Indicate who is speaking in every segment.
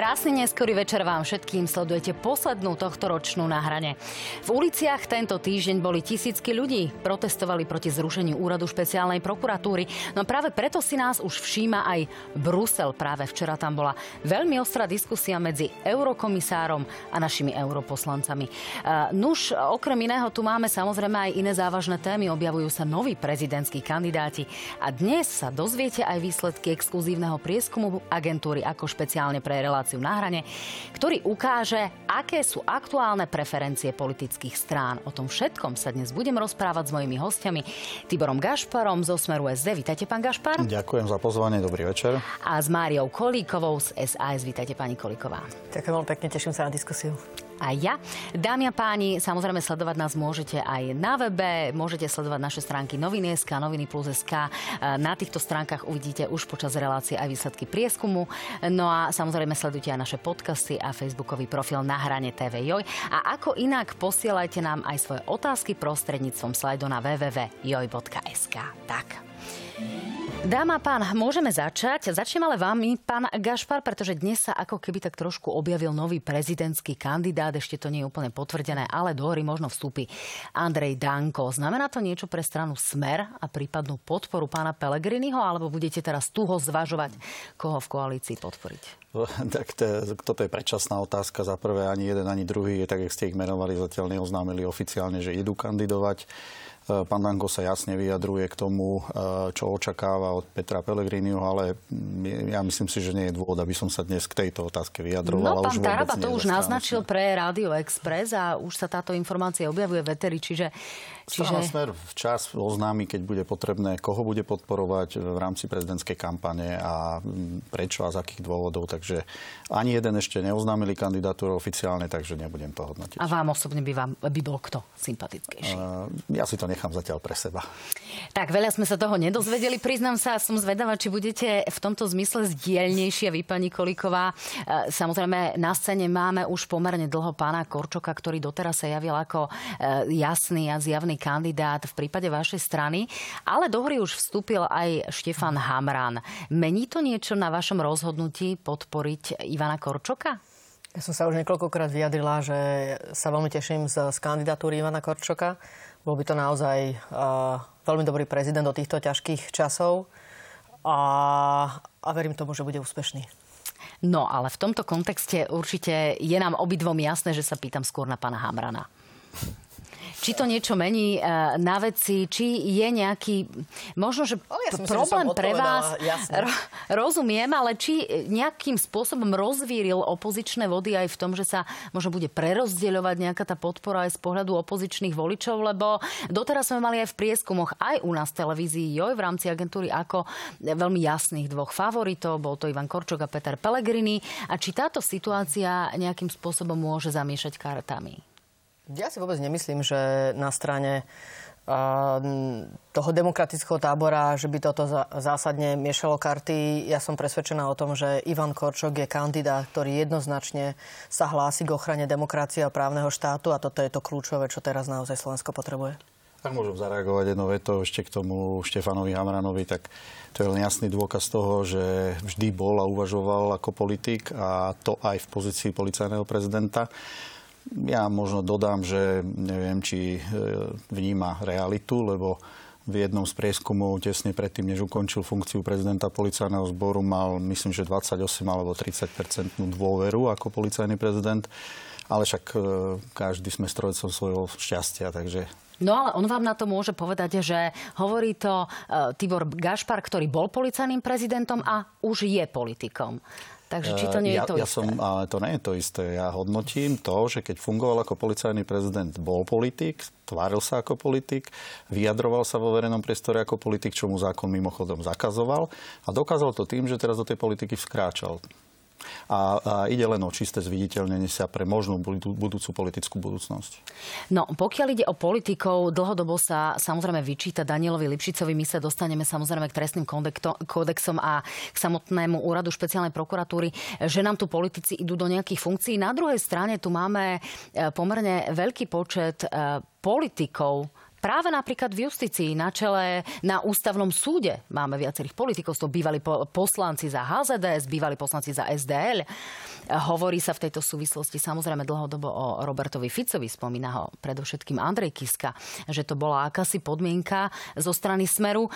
Speaker 1: Krásny neskorý večer vám všetkým. Sledujete poslednú tohto ročnú na hrane. V uliciach tento týždeň boli tisícky ľudí. Protestovali proti zrušeniu úradu špeciálnej prokuratúry. No práve preto si nás už všíma aj Brusel. Práve včera tam bola veľmi ostrá diskusia medzi eurokomisárom a našimi europoslancami. Nuž, okrem iného tu máme samozrejme aj iné závažné témy. Objavujú sa noví prezidentskí kandidáti. A dnes sa dozviete aj výsledky exkluzívneho prieskumu agentúry ako špeciálne pre relácie reláciu na hrane, ktorý ukáže, aké sú aktuálne preferencie politických strán. O tom všetkom sa dnes budem rozprávať s mojimi hostiami Tiborom Gašparom zo Smeru SD. Vítajte, pán Gašpar.
Speaker 2: Ďakujem za pozvanie, dobrý večer.
Speaker 1: A s Máriou Kolíkovou z SAS. Vítajte, pani Kolíková.
Speaker 3: Ďakujem veľmi pekne, teším sa na diskusiu
Speaker 1: aj ja. Dámy a páni, samozrejme sledovať nás môžete aj na webe, môžete sledovať naše stránky noviny.sk, noviny plus.sk. Na týchto stránkach uvidíte už počas relácie aj výsledky prieskumu. No a samozrejme sledujte aj naše podcasty a facebookový profil na hrane TV Joj. A ako inak posielajte nám aj svoje otázky prostredníctvom slajdu na www.joj.sk. Tak. Dáma, pán, môžeme začať. Začnem ale vám, pán Gašpar, pretože dnes sa ako keby tak trošku objavil nový prezidentský kandidát. Ešte to nie je úplne potvrdené, ale do hory možno vstúpi Andrej Danko. Znamená to niečo pre stranu Smer a prípadnú podporu pána Pelegriniho, alebo budete teraz tuho zvažovať, koho v koalícii podporiť?
Speaker 2: Tak to, toto je predčasná otázka. Za prvé ani jeden, ani druhý, tak jak ste ich menovali, zatiaľ neoznámili oficiálne, že idú kandidovať. Pán Danko sa jasne vyjadruje k tomu, e, čo očakáva od Petra Pellegriniho, ale ja myslím si, že nie je dôvod, aby som sa dnes k tejto otázke vyjadroval.
Speaker 1: No, pán Taraba to už naznačil pre Radio Express a už sa táto informácia objavuje v Eteri, čiže
Speaker 2: Čiže... Smer včas oznámi, keď bude potrebné, koho bude podporovať v rámci prezidentskej kampane a prečo a z akých dôvodov. Takže ani jeden ešte neoznámili kandidatúru oficiálne, takže nebudem to hodnotiť.
Speaker 1: A vám osobne by, vám, by bol kto sympatickejší? Uh,
Speaker 2: ja si to nechám zatiaľ pre seba.
Speaker 1: Tak, veľa sme sa toho nedozvedeli. Priznám sa, som zvedavá, či budete v tomto zmysle zdielnejšia vy, pani Kolíková. Uh, samozrejme, na scéne máme už pomerne dlho pána Korčoka, ktorý doteraz sa javil ako uh, jasný a zjavný kandidát v prípade vašej strany, ale do hry už vstúpil aj Štefan Hamran. Mení to niečo na vašom rozhodnutí podporiť Ivana Korčoka?
Speaker 3: Ja som sa už niekoľkokrát vyjadrila, že sa veľmi teším z, z kandidatúry Ivana Korčoka. Bol by to naozaj uh, veľmi dobrý prezident do týchto ťažkých časov a, a verím tomu, že bude úspešný.
Speaker 1: No, ale v tomto kontexte určite je nám obidvom jasné, že sa pýtam skôr na pána Hamrana či to niečo mení e, na veci, či je nejaký, možno, že oh, ja problém že pre vás, ro, rozumiem, ale či nejakým spôsobom rozvíril opozičné vody aj v tom, že sa možno bude prerozdeľovať nejaká tá podpora aj z pohľadu opozičných voličov, lebo doteraz sme mali aj v prieskumoch aj u nás v televízii Joj v rámci agentúry ako veľmi jasných dvoch favoritov, bol to Ivan Korčok a Peter Pellegrini. A či táto situácia nejakým spôsobom môže zamiešať kartami?
Speaker 3: Ja si vôbec nemyslím, že na strane toho demokratického tábora, že by toto zásadne miešalo karty. Ja som presvedčená o tom, že Ivan Korčok je kandidát, ktorý jednoznačne sa hlási k ochrane demokracie a právneho štátu a toto je to kľúčové, čo teraz naozaj Slovensko potrebuje.
Speaker 2: Tak môžem zareagovať jedno veto ešte k tomu Štefanovi Hamranovi, tak to je len jasný dôkaz toho, že vždy bol a uvažoval ako politik a to aj v pozícii policajného prezidenta. Ja možno dodám, že neviem, či e, vníma realitu, lebo v jednom z prieskumov tesne predtým, než ukončil funkciu prezidenta policajného zboru, mal myslím, že 28 alebo 30% dôveru ako policajný prezident. Ale však e, každý sme strojcom svojho šťastia, takže
Speaker 1: No ale on vám na to môže povedať, že hovorí to uh, Tibor Gašpar, ktorý bol policajným prezidentom a už je politikom. Takže či to nie je
Speaker 2: ja,
Speaker 1: to
Speaker 2: ja isté? Som, ale to nie je to isté. Ja hodnotím to, že keď fungoval ako policajný prezident, bol politik, tváril sa ako politik, vyjadroval sa vo verejnom priestore ako politik, čo mu zákon mimochodom zakazoval a dokázal to tým, že teraz do tej politiky vskráčal a, a ide len o čisté zviditeľnenie sa pre možnú budúcu politickú budúcnosť.
Speaker 1: No, pokiaľ ide o politikov, dlhodobo sa samozrejme vyčíta Danielovi Lipšicovi. My sa dostaneme samozrejme k trestným kódexom a k samotnému úradu špeciálnej prokuratúry, že nám tu politici idú do nejakých funkcií. Na druhej strane tu máme e, pomerne veľký počet e, politikov, práve napríklad v justícii na čele na ústavnom súde máme viacerých politikov, to bývali poslanci za HZDS, bývali poslanci za SDL. Hovorí sa v tejto súvislosti samozrejme dlhodobo o Robertovi Ficovi, spomína ho predovšetkým Andrej Kiska, že to bola akási podmienka zo strany Smeru.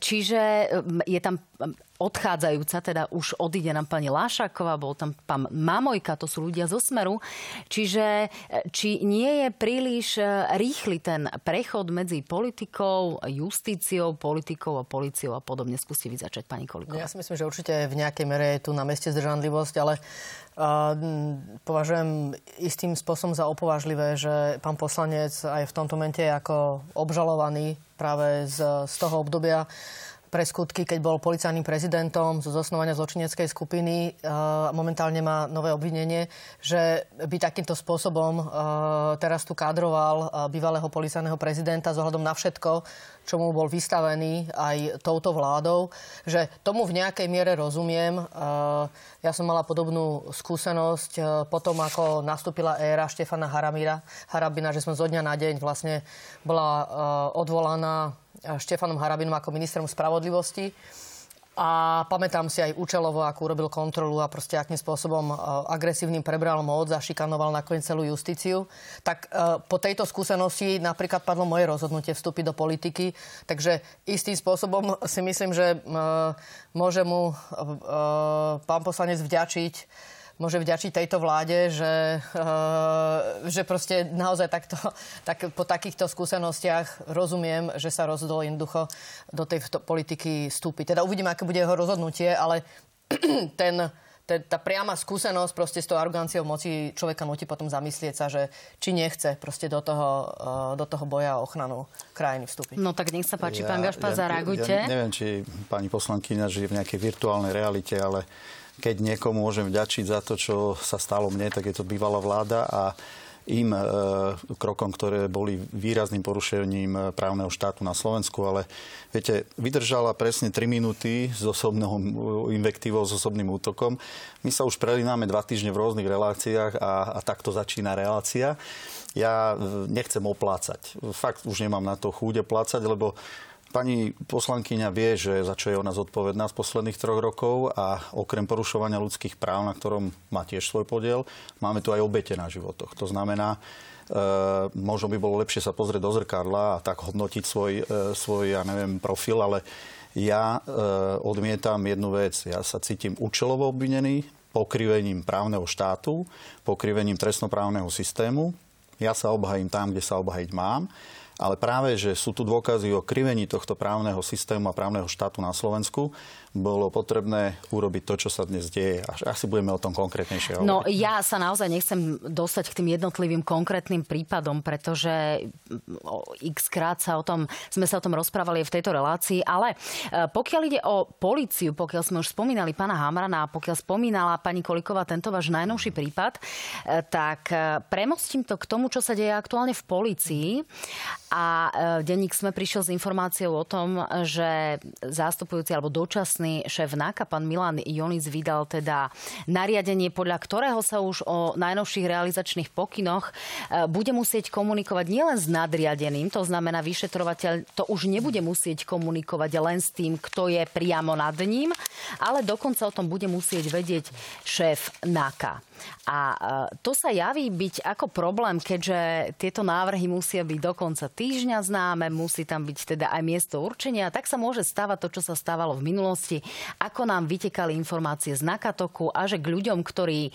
Speaker 1: Čiže je tam odchádzajúca, teda už odíde nám pani Lášaková, bol tam pán Mamojka, to sú ľudia zo Smeru. Čiže či nie je príliš e, rýchly ten prechod medzi politikou, justíciou, politikou a policiou a podobne. Skúste vy začať, pani Koliková.
Speaker 3: Ja si myslím, že určite v nejakej mere je tu na meste zdržanlivosť, ale uh, považujem istým spôsobom za opovážlivé, že pán poslanec aj v tomto momente ako obžalovaný práve z, z toho obdobia pre skutky, keď bol policajným prezidentom zo zosnovania zločineckej skupiny. Momentálne má nové obvinenie, že by takýmto spôsobom teraz tu kádroval bývalého policajného prezidenta z ohľadom na všetko, čomu bol vystavený aj touto vládou, že tomu v nejakej miere rozumiem. Ja som mala podobnú skúsenosť potom, ako nastúpila éra Štefana Haramíra, Harabina, že som zo dňa na deň vlastne bola odvolaná Štefanom Harabinom ako ministrom spravodlivosti. A pamätám si aj účelovo, ako urobil kontrolu a proste akým spôsobom e, agresívnym prebral moc a šikanoval nakoniec celú justíciu. Tak e, po tejto skúsenosti napríklad padlo moje rozhodnutie vstúpiť do politiky. Takže istým spôsobom si myslím, že môže mu pán poslanec vďačiť môže vďačiť tejto vláde, že, uh, že proste naozaj takto, tak po takýchto skúsenostiach rozumiem, že sa rozhodol jednoducho do tej politiky vstúpiť. Teda uvidíme, aké bude jeho rozhodnutie, ale ten, ten, tá priama skúsenosť proste s tou aroganciou moci človeka nutí potom zamyslieť sa, že či nechce proste do toho, uh, do toho boja o ochranu krajiny vstúpiť.
Speaker 1: No tak nech sa páči, ja, pán Gašpa, ja, zareagujte.
Speaker 2: Ja, neviem, či pani poslankyňa žije v nejakej virtuálnej realite, ale keď niekomu môžem vďačiť za to, čo sa stalo mne, tak je to bývalá vláda a im e, krokom, ktoré boli výrazným porušením e, právneho štátu na Slovensku, ale viete, vydržala presne 3 minúty s osobnou invektívou, s osobným útokom. My sa už prelináme dva týždne v rôznych reláciách a, a takto začína relácia. Ja e, nechcem oplácať. Fakt už nemám na to chúde plácať, lebo Pani poslankyňa vie, že za čo je ona zodpovedná z posledných troch rokov a okrem porušovania ľudských práv, na ktorom má tiež svoj podiel, máme tu aj obete na životoch. To znamená, e, možno by bolo lepšie sa pozrieť do zrkadla a tak hodnotiť svoj, e, svoj ja neviem, profil, ale ja e, odmietam jednu vec. Ja sa cítim účelovo obvinený pokrivením právneho štátu, pokrivením trestnoprávneho systému. Ja sa obhajím tam, kde sa obhajiť mám ale práve, že sú tu dôkazy o krivení tohto právneho systému a právneho štátu na Slovensku, bolo potrebné urobiť to, čo sa dnes deje. Až asi budeme o tom konkrétnejšie hovoriť.
Speaker 1: No ja sa naozaj nechcem dostať k tým jednotlivým konkrétnym prípadom, pretože x krát sa o tom, sme sa o tom rozprávali v tejto relácii, ale e, pokiaľ ide o policiu, pokiaľ sme už spomínali pána Hamrana a pokiaľ spomínala pani Koliková tento váš najnovší prípad, e, tak e, premostím to k tomu, čo sa deje aktuálne v policii a denník sme prišiel s informáciou o tom, že zástupujúci alebo dočasný súčasný šéf NAKA, pán Milan Jonis, vydal teda nariadenie, podľa ktorého sa už o najnovších realizačných pokynoch e, bude musieť komunikovať nielen s nadriadeným, to znamená vyšetrovateľ to už nebude musieť komunikovať len s tým, kto je priamo nad ním, ale dokonca o tom bude musieť vedieť šéf NAKA. A e, to sa javí byť ako problém, keďže tieto návrhy musia byť do konca týždňa známe, musí tam byť teda aj miesto určenia. Tak sa môže stávať to, čo sa stávalo v minulosti, ako nám vytekali informácie z Nakatoku a že k ľuďom, ktorí e,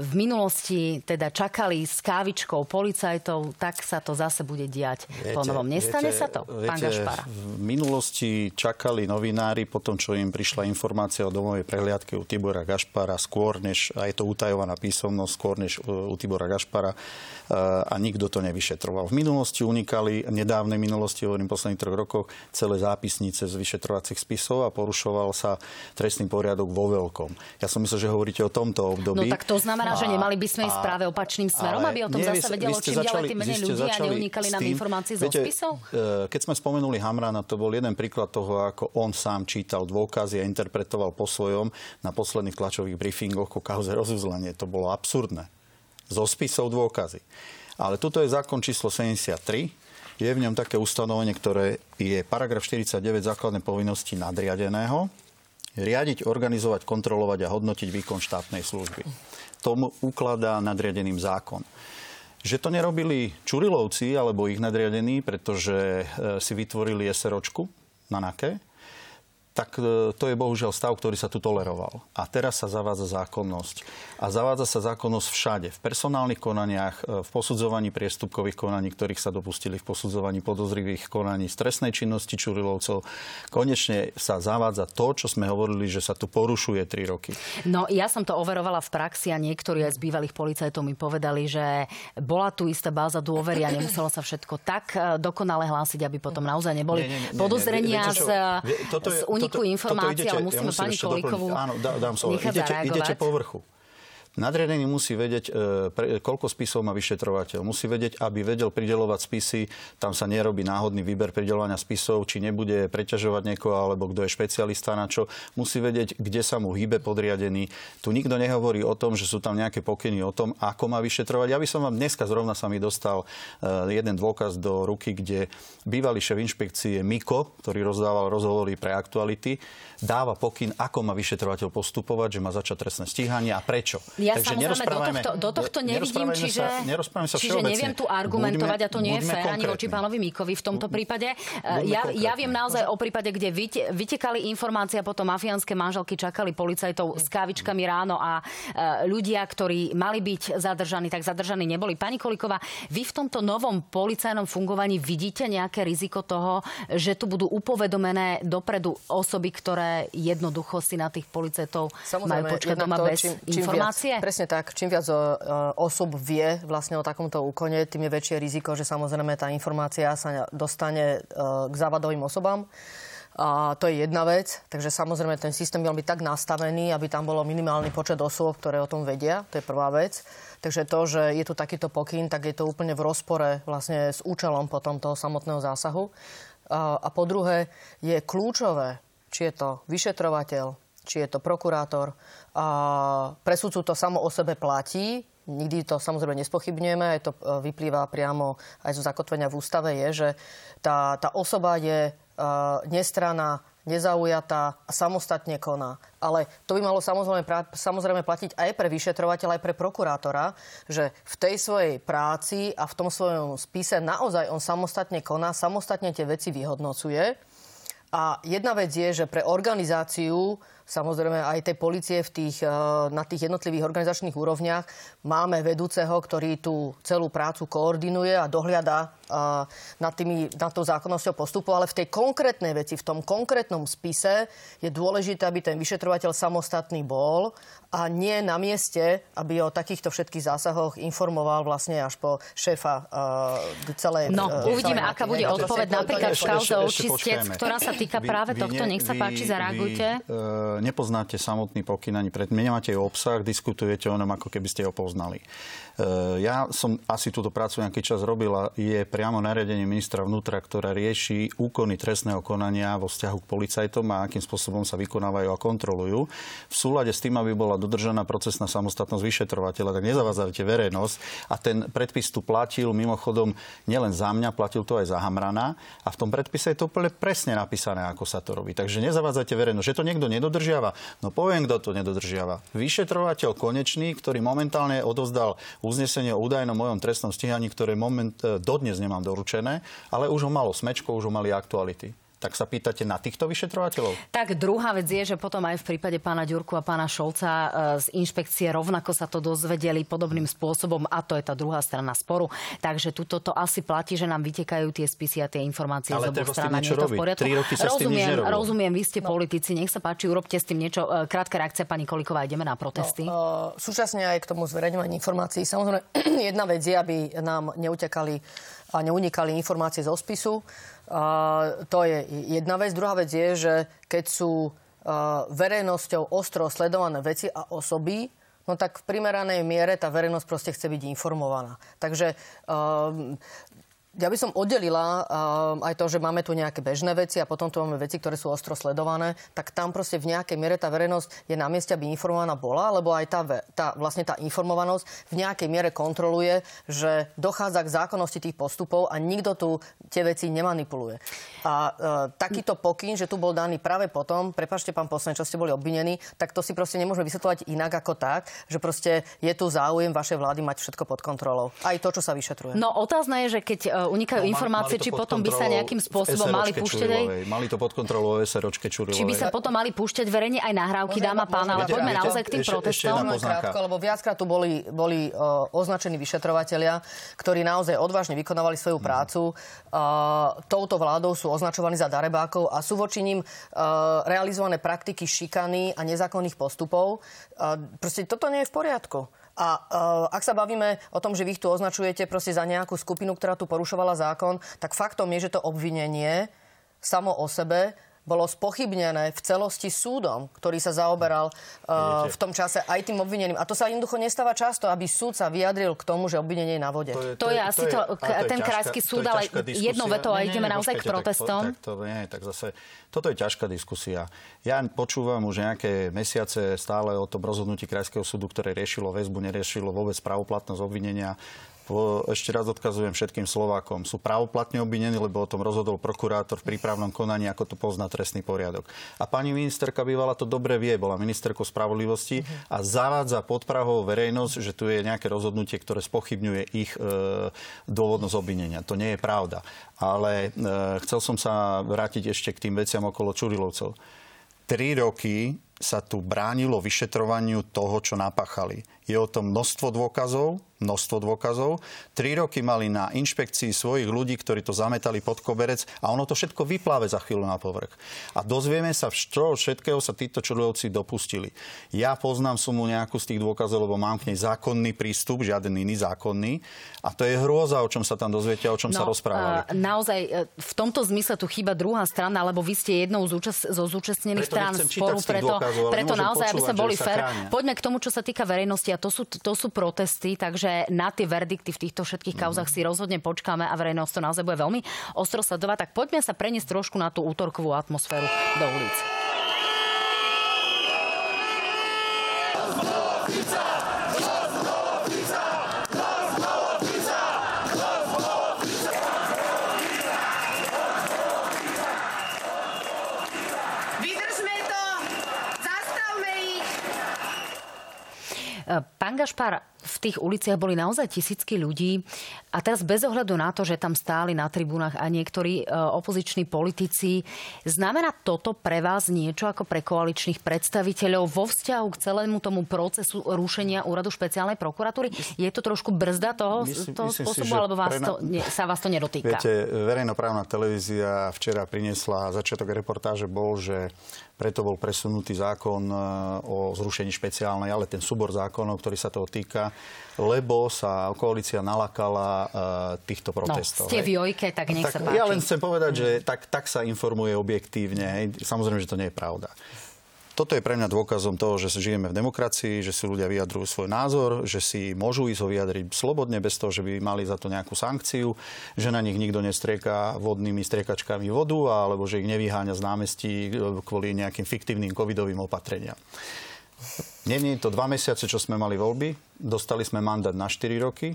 Speaker 1: v minulosti teda čakali s kávičkou policajtov, tak sa to zase bude diať viete, po novom. Nestane viete, sa to, viete, pán Gašpara?
Speaker 2: V minulosti čakali novinári po tom, čo im prišla informácia o domovej prehliadke u Tibora Gašpara skôr, než aj to utajovaná písomnosť skôr než u Tibora Gašpara e, a nikto to nevyšetroval. V minulosti unikali, nedávnej minulosti, hovorím posledných troch rokoch, celé zápisnice z vyšetrovacích spisov a porušoval sa trestný poriadok vo veľkom. Ja som myslel, že hovoríte o tomto období.
Speaker 1: No tak to znamená, a, že nemali by sme ísť práve opačným smerom, aby o tom nie, zase vedelo čím ďalej tým menej ľudí a neunikali nám informácie zo viete, spisov?
Speaker 2: E, keď sme spomenuli Hamrana, to bol jeden príklad toho, ako on sám čítal dôkazy a interpretoval po svojom na posledných tlačových briefingoch o kauze rozuzla rozdelenie. To bolo absurdné. Zo spisov dôkazy. Ale tuto je zákon číslo 73, je v ňom také ustanovenie, ktoré je paragraf 49 základnej povinnosti nadriadeného riadiť, organizovať, kontrolovať a hodnotiť výkon štátnej služby. Tomu ukladá nadriadeným zákon. Že to nerobili Čurilovci alebo ich nadriadení, pretože e, si vytvorili SROčku na NAKE, tak e, to je bohužiaľ stav, ktorý sa tu toleroval. A teraz sa zavádza zákonnosť. A zavádza sa zákonnosť všade. V personálnych konaniach, e, v posudzovaní priestupkových konaní, ktorých sa dopustili, v posudzovaní podozrivých konaní, stresnej činnosti Čurilovcov. Konečne sa zavádza to, čo sme hovorili, že sa tu porušuje 3 roky.
Speaker 1: No ja som to overovala v praxi a niektorí aj z bývalých policajtov mi povedali, že bola tu istá báza dôvery a nemuselo sa všetko tak e, dokonale hlásiť, aby potom naozaj neboli nie, nie, nie, podozrenia nie, nie. z, z úniku informácií, ale musíme pani Kolíkovú
Speaker 2: Áno, dá, dám slovo. Idete, idete po vrchu. Nadriadený musí vedieť, e, koľko spisov má vyšetrovateľ. Musí vedieť, aby vedel pridelovať spisy. Tam sa nerobí náhodný výber pridelovania spisov, či nebude preťažovať niekoho, alebo kto je špecialista na čo. Musí vedieť, kde sa mu hýbe podriadený. Tu nikto nehovorí o tom, že sú tam nejaké pokyny o tom, ako má vyšetrovať. Ja by som vám dneska zrovna sa mi dostal e, jeden dôkaz do ruky, kde bývalý šéf inšpekcie Miko, ktorý rozdával rozhovory pre aktuality, dáva pokyn, ako má vyšetrovateľ postupovať, že má začať trestné stíhanie a prečo.
Speaker 1: Ja Takže samozrejme do tohto, do tohto nevidím, čiže,
Speaker 2: sa, sa
Speaker 1: čiže neviem tu argumentovať buďme, a to nie je fér ani voči pánovi Míkovi v tomto prípade. ja, ja viem naozaj o prípade, kde vyte, vytekali informácie a potom mafiánske manželky čakali policajtov s kávičkami ráno a e, ľudia, ktorí mali byť zadržaní, tak zadržaní neboli. Pani Koliková, vy v tomto novom policajnom fungovaní vidíte nejaké riziko toho, že tu budú upovedomené dopredu osoby, ktoré jednoducho si na tých policajtov majú počkať doma bez čím, čím informácie?
Speaker 3: Viac, presne tak. Čím viac osob vie vlastne o takomto úkone, tým je väčšie riziko, že samozrejme tá informácia sa dostane e, k závadovým osobám. A to je jedna vec, takže samozrejme ten systém mal byť tak nastavený, aby tam bolo minimálny počet osôb, ktoré o tom vedia. To je prvá vec. Takže to, že je tu takýto pokyn, tak je to úplne v rozpore vlastne s účelom potom toho samotného zásahu. A, a po druhé, je kľúčové, či je to vyšetrovateľ, či je to prokurátor. A pre sudcu to samo o sebe platí, nikdy to samozrejme nespochybňujeme, aj to e, vyplýva priamo aj zo zakotvenia v ústave, je, že tá, tá osoba je uh, nestraná, nezaujatá a samostatne koná. Ale to by malo samozrejme, samozrejme platiť aj pre vyšetrovateľa, aj pre prokurátora, že v tej svojej práci a v tom svojom spise naozaj on samostatne koná, samostatne tie veci vyhodnocuje. A jedna vec je, že pre organizáciu samozrejme aj tej policie v tých, eh, na tých jednotlivých organizačných úrovniach máme vedúceho, ktorý tú celú prácu koordinuje a dohliada nad, tými, nad tou zákonnosťou postupu, ale v tej konkrétnej veci, v tom konkrétnom spise je dôležité, aby ten vyšetrovateľ samostatný bol a nie na mieste, aby o takýchto všetkých zásahoch informoval vlastne až po šéfa uh, celej
Speaker 1: No, uh, uvidíme, aká bude odpoveď napríklad v kauze očistec, ktorá sa týka práve vy, tohto. Nech sa vy, páči, zareagujte.
Speaker 2: Vy, uh, nepoznáte samotný pokyn ani pred... Nemáte obsah, diskutujete o ňom, ako keby ste ho poznali. Uh, ja som asi túto prácu nejaký čas robila. Je priamo nariadenie ministra vnútra, ktoré rieši úkony trestného konania vo vzťahu k policajtom a akým spôsobom sa vykonávajú a kontrolujú. V súlade s tým, aby bola dodržaná procesná samostatnosť vyšetrovateľa, tak nezavádzajte verejnosť. A ten predpis tu platil mimochodom nielen za mňa, platil to aj za Hamrana. A v tom predpise je to úplne presne napísané, ako sa to robí. Takže nezavádzajte verejnosť. Že to niekto nedodržiava, no poviem, kto to nedodržiava. Vyšetrovateľ konečný, ktorý momentálne odozdal uznesenie o údajnom mojom trestnom stíhaní, ktoré moment, e, dodnes nemám doručené, ale už ho malo smečko, už ho mali aktuality tak sa pýtate na týchto vyšetrovateľov?
Speaker 1: Tak druhá vec je, že potom aj v prípade pána Ďurku a pána Šolca e, z inšpekcie rovnako sa to dozvedeli podobným spôsobom a to je tá druhá strana sporu. Takže tuto to asi platí, že nám vytekajú tie spisy a tie informácie
Speaker 2: Ale
Speaker 1: z oboch strán. Je to v poriadku.
Speaker 2: roky sa rozumiem,
Speaker 1: s tým rozumiem, vy ste no. politici, nech sa páči, urobte s tým niečo. E, krátka reakcia pani Koliková, ideme na protesty. No,
Speaker 3: uh, súčasne aj k tomu zverejňovaniu informácií. Samozrejme, jedna vec je, aby nám neutekali a neunikali informácie zo spisu. To je jedna vec. Druhá vec je, že keď sú verejnosťou ostro sledované veci a osoby, no tak v primeranej miere tá verejnosť proste chce byť informovaná. Takže Ja by som oddelila uh, aj to, že máme tu nejaké bežné veci a potom tu máme veci, ktoré sú ostro sledované, tak tam proste v nejakej miere tá verejnosť je na mieste, aby informovaná bola, lebo aj tá, tá, vlastne tá informovanosť v nejakej miere kontroluje, že dochádza k zákonnosti tých postupov a nikto tu tie veci nemanipuluje. A uh, takýto pokyn, že tu bol daný práve potom, prepašte pán poslanec, čo ste boli obvinení, tak to si proste nemôžeme vysvetľovať inak ako tak, že proste je tu záujem vašej vlády mať všetko pod kontrolou. Aj to, čo sa vyšetruje.
Speaker 1: No otázne je, že keď e, unikajú no, informácie, či potom by sa nejakým spôsobom mali púšťať aj...
Speaker 2: Mali to pod kontrolou SROčke Čurilovej.
Speaker 1: Či by sa potom mali púšťať verejne aj nahrávky, dáma pána, ale poďme naozaj k tým ešte, protestom.
Speaker 3: Ešte krátko, lebo viackrát tu boli, boli uh, označení vyšetrovatelia, ktorí naozaj odvážne vykonávali svoju mhm. prácu. Uh, touto vládou sú označovaní za darebákov a sú voči ním uh, realizované praktiky šikany a nezákonných postupov. Uh, proste toto nie je v poriadku. A uh, ak sa bavíme o tom, že vy ich tu označujete proste za nejakú skupinu, ktorá tu porušovala zákon, tak faktom je, že to obvinenie samo o sebe bolo spochybnené v celosti súdom, ktorý sa zaoberal uh, v tom čase aj tým obvinením. A to sa jednoducho nestáva často, aby súd sa vyjadril k tomu, že obvinenie je na vode.
Speaker 1: To je, to, to je asi to, to, je, ten krajský súd, ale jedno veto a ideme naozaj k protestom.
Speaker 2: Tak, tak to, nie, tak zase, toto je ťažká diskusia. Ja počúvam už nejaké mesiace stále o tom rozhodnutí krajského súdu, ktoré riešilo väzbu, neriešilo vôbec pravoplatnosť obvinenia ešte raz odkazujem všetkým Slovákom. Sú právoplatne obvinení, lebo o tom rozhodol prokurátor v prípravnom konaní, ako to pozná trestný poriadok. A pani ministerka bývala to dobre vie, bola ministerkou spravodlivosti a zavádza pod Prahou verejnosť, že tu je nejaké rozhodnutie, ktoré spochybňuje ich e, dôvodnosť obvinenia. To nie je pravda. Ale e, chcel som sa vrátiť ešte k tým veciam okolo Čurilovcov. Tri roky sa tu bránilo vyšetrovaniu toho, čo napáchali. Je o tom množstvo dôkazov, množstvo dôkazov. Tri roky mali na inšpekcii svojich ľudí, ktorí to zametali pod koberec a ono to všetko vypláve za chvíľu na povrch. A dozvieme sa, čo všetkého sa títo čulovci dopustili. Ja poznám sumu nejakú z tých dôkazov, lebo mám k nej zákonný prístup, žiaden iný zákonný. A to je hrôza, o čom sa tam dozviete, o čom no, sa rozprávali.
Speaker 1: Naozaj, e, v tomto zmysle tu chýba druhá strana, lebo vy ste jednou z účast, zo zúčastnených strán sporu, preto, dôkazov, preto naozaj, aby sme boli fér. Poďme k tomu, čo sa týka verejnosti a to sú, to sú protesty, takže na tie verdikty v týchto všetkých mhm. kauzach si rozhodne počkáme a verejnosť to naozaj bude veľmi ostro sledovať. Tak poďme sa preniesť trošku na tú útorkovú atmosféru do ulic. Pán Gašpar, v tých uliciach boli naozaj tisícky ľudí a teraz bez ohľadu na to, že tam stáli na tribúnach aj niektorí e, opoziční politici, znamená toto pre vás niečo ako pre koaličných predstaviteľov vo vzťahu k celému tomu procesu rušenia úradu špeciálnej prokuratúry? Je to trošku brzda toho, myslím, toho myslím spôsobu, si, alebo vás na... to, ne, sa vás to nedotýka?
Speaker 2: Viete, verejnoprávna televízia včera priniesla, začiatok reportáže bol, že preto bol presunutý zákon e, o zrušení špeciálnej, ale ten súbor zákonov, ktorý sa toho týka, lebo sa koalícia nalakala e, týchto no, protestov.
Speaker 1: No, ste v jojke, tak nech tak, sa páči.
Speaker 2: Ja len chcem povedať, že tak, tak sa informuje objektívne. Samozrejme, že to nie je pravda. Toto je pre mňa dôkazom toho, že žijeme v demokracii, že si ľudia vyjadrujú svoj názor, že si môžu ísť ho vyjadriť slobodne, bez toho, že by mali za to nejakú sankciu, že na nich nikto nestrieka vodnými striekačkami vodu, alebo že ich nevyháňa z námestí kvôli nejakým fiktívnym covidovým opatreniam. Není to dva mesiace, čo sme mali voľby. Dostali sme mandát na 4 roky.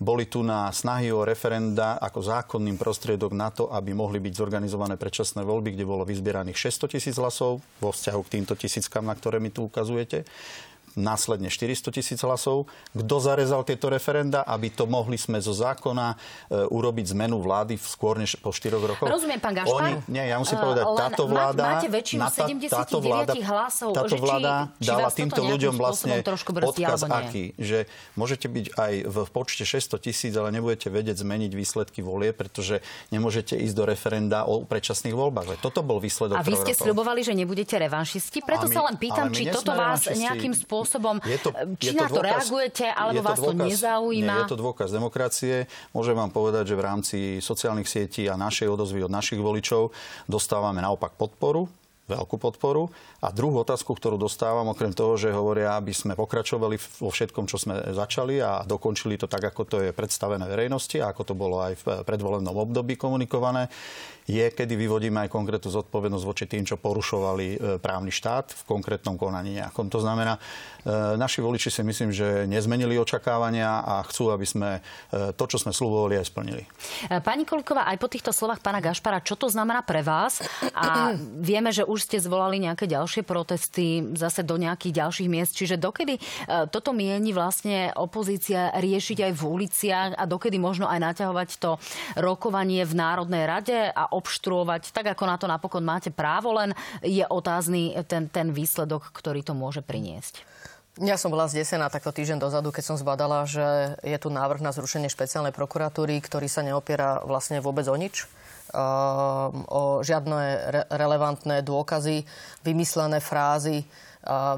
Speaker 2: Boli tu na snahy o referenda ako zákonným prostriedok na to, aby mohli byť zorganizované predčasné voľby, kde bolo vyzbieraných 600 tisíc hlasov vo vzťahu k týmto tisíckam, na ktoré mi tu ukazujete následne 400 tisíc hlasov. Kto zarezal tieto referenda, aby to mohli sme zo zákona e, urobiť zmenu vlády skôr než po 4 rokoch?
Speaker 1: Rozumiem, pán Gašpar. Oni,
Speaker 2: nie, ja musím uh, povedať, táto vláda...
Speaker 1: Máte väčšinu tá, 79 táto vláda, hlasov.
Speaker 2: Táto vláda či, či dala týmto ľuďom vlastne brzdí, odkaz aký, že môžete byť aj v počte 600 tisíc, ale nebudete vedieť zmeniť výsledky volie, pretože nemôžete ísť do referenda o predčasných voľbách. Toto bol výsledok.
Speaker 1: A vy ste sľubovali, že nebudete revanšisti, preto my, sa len pýtam, či toto vás nejakým spôsobom spôsobom, je to, či je to na to dôkaz, reagujete, alebo vás dôkaz, to nezaujíma?
Speaker 2: Nie, je to dôkaz demokracie. Môžem vám povedať, že v rámci sociálnych sietí a našej odozvy od našich voličov dostávame naopak podporu veľkú podporu. A druhú otázku, ktorú dostávam, okrem toho, že hovoria, aby sme pokračovali vo všetkom, čo sme začali a dokončili to tak, ako to je predstavené verejnosti a ako to bolo aj v predvolebnom období komunikované, je, kedy vyvodíme aj konkrétnu zodpovednosť voči tým, čo porušovali e, právny štát v konkrétnom konaní nejakom. To znamená, e, naši voliči si myslím, že nezmenili očakávania a chcú, aby sme e, to, čo sme slúbovali, aj splnili.
Speaker 1: Pani Koliková, aj po týchto slovách pána Gašpara, čo to znamená pre vás? A vieme, že už ste zvolali nejaké ďalšie protesty zase do nejakých ďalších miest. Čiže dokedy toto mieni vlastne opozícia riešiť aj v uliciach a dokedy možno aj naťahovať to rokovanie v Národnej rade a obštruovať, tak ako na to napokon máte právo, len je otázny ten, ten výsledok, ktorý to môže priniesť.
Speaker 3: Ja som bola zdesená takto týždeň dozadu, keď som zbadala, že je tu návrh na zrušenie špeciálnej prokuratúry, ktorý sa neopiera vlastne vôbec o nič o žiadne re- relevantné dôkazy, vymyslené frázy,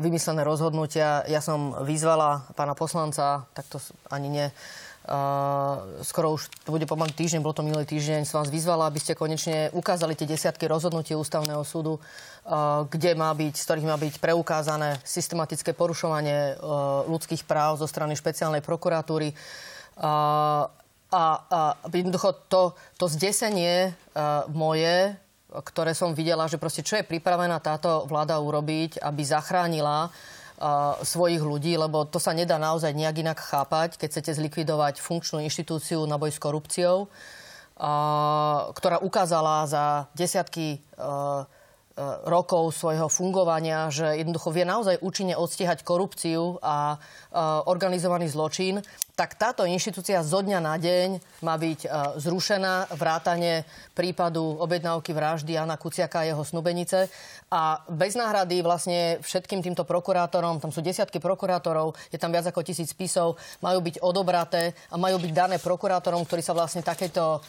Speaker 3: vymyslené rozhodnutia. Ja som vyzvala pána poslanca, tak to ani nie, Uh, skoro už to bude pomaly týždeň, bolo to minulý týždeň, som vás vyzvala, aby ste konečne ukázali tie desiatky rozhodnutí ústavného súdu, uh, kde má byť, z ktorých má byť preukázané systematické porušovanie uh, ľudských práv zo strany špeciálnej prokuratúry. A, a jednoducho to, to zdesenie moje, ktoré som videla, že proste čo je pripravená táto vláda urobiť, aby zachránila svojich ľudí, lebo to sa nedá naozaj nejak inak chápať, keď chcete zlikvidovať funkčnú inštitúciu na boj s korupciou, ktorá ukázala za desiatky rokov svojho fungovania, že jednoducho vie naozaj účinne odstíhať korupciu a organizovaný zločin tak táto inštitúcia zo dňa na deň má byť e, zrušená vrátane prípadu objednávky vraždy Jana Kuciaka a jeho snubenice. A bez náhrady vlastne všetkým týmto prokurátorom, tam sú desiatky prokurátorov, je tam viac ako tisíc spisov, majú byť odobraté a majú byť dané prokurátorom, ktorí sa vlastne takéto,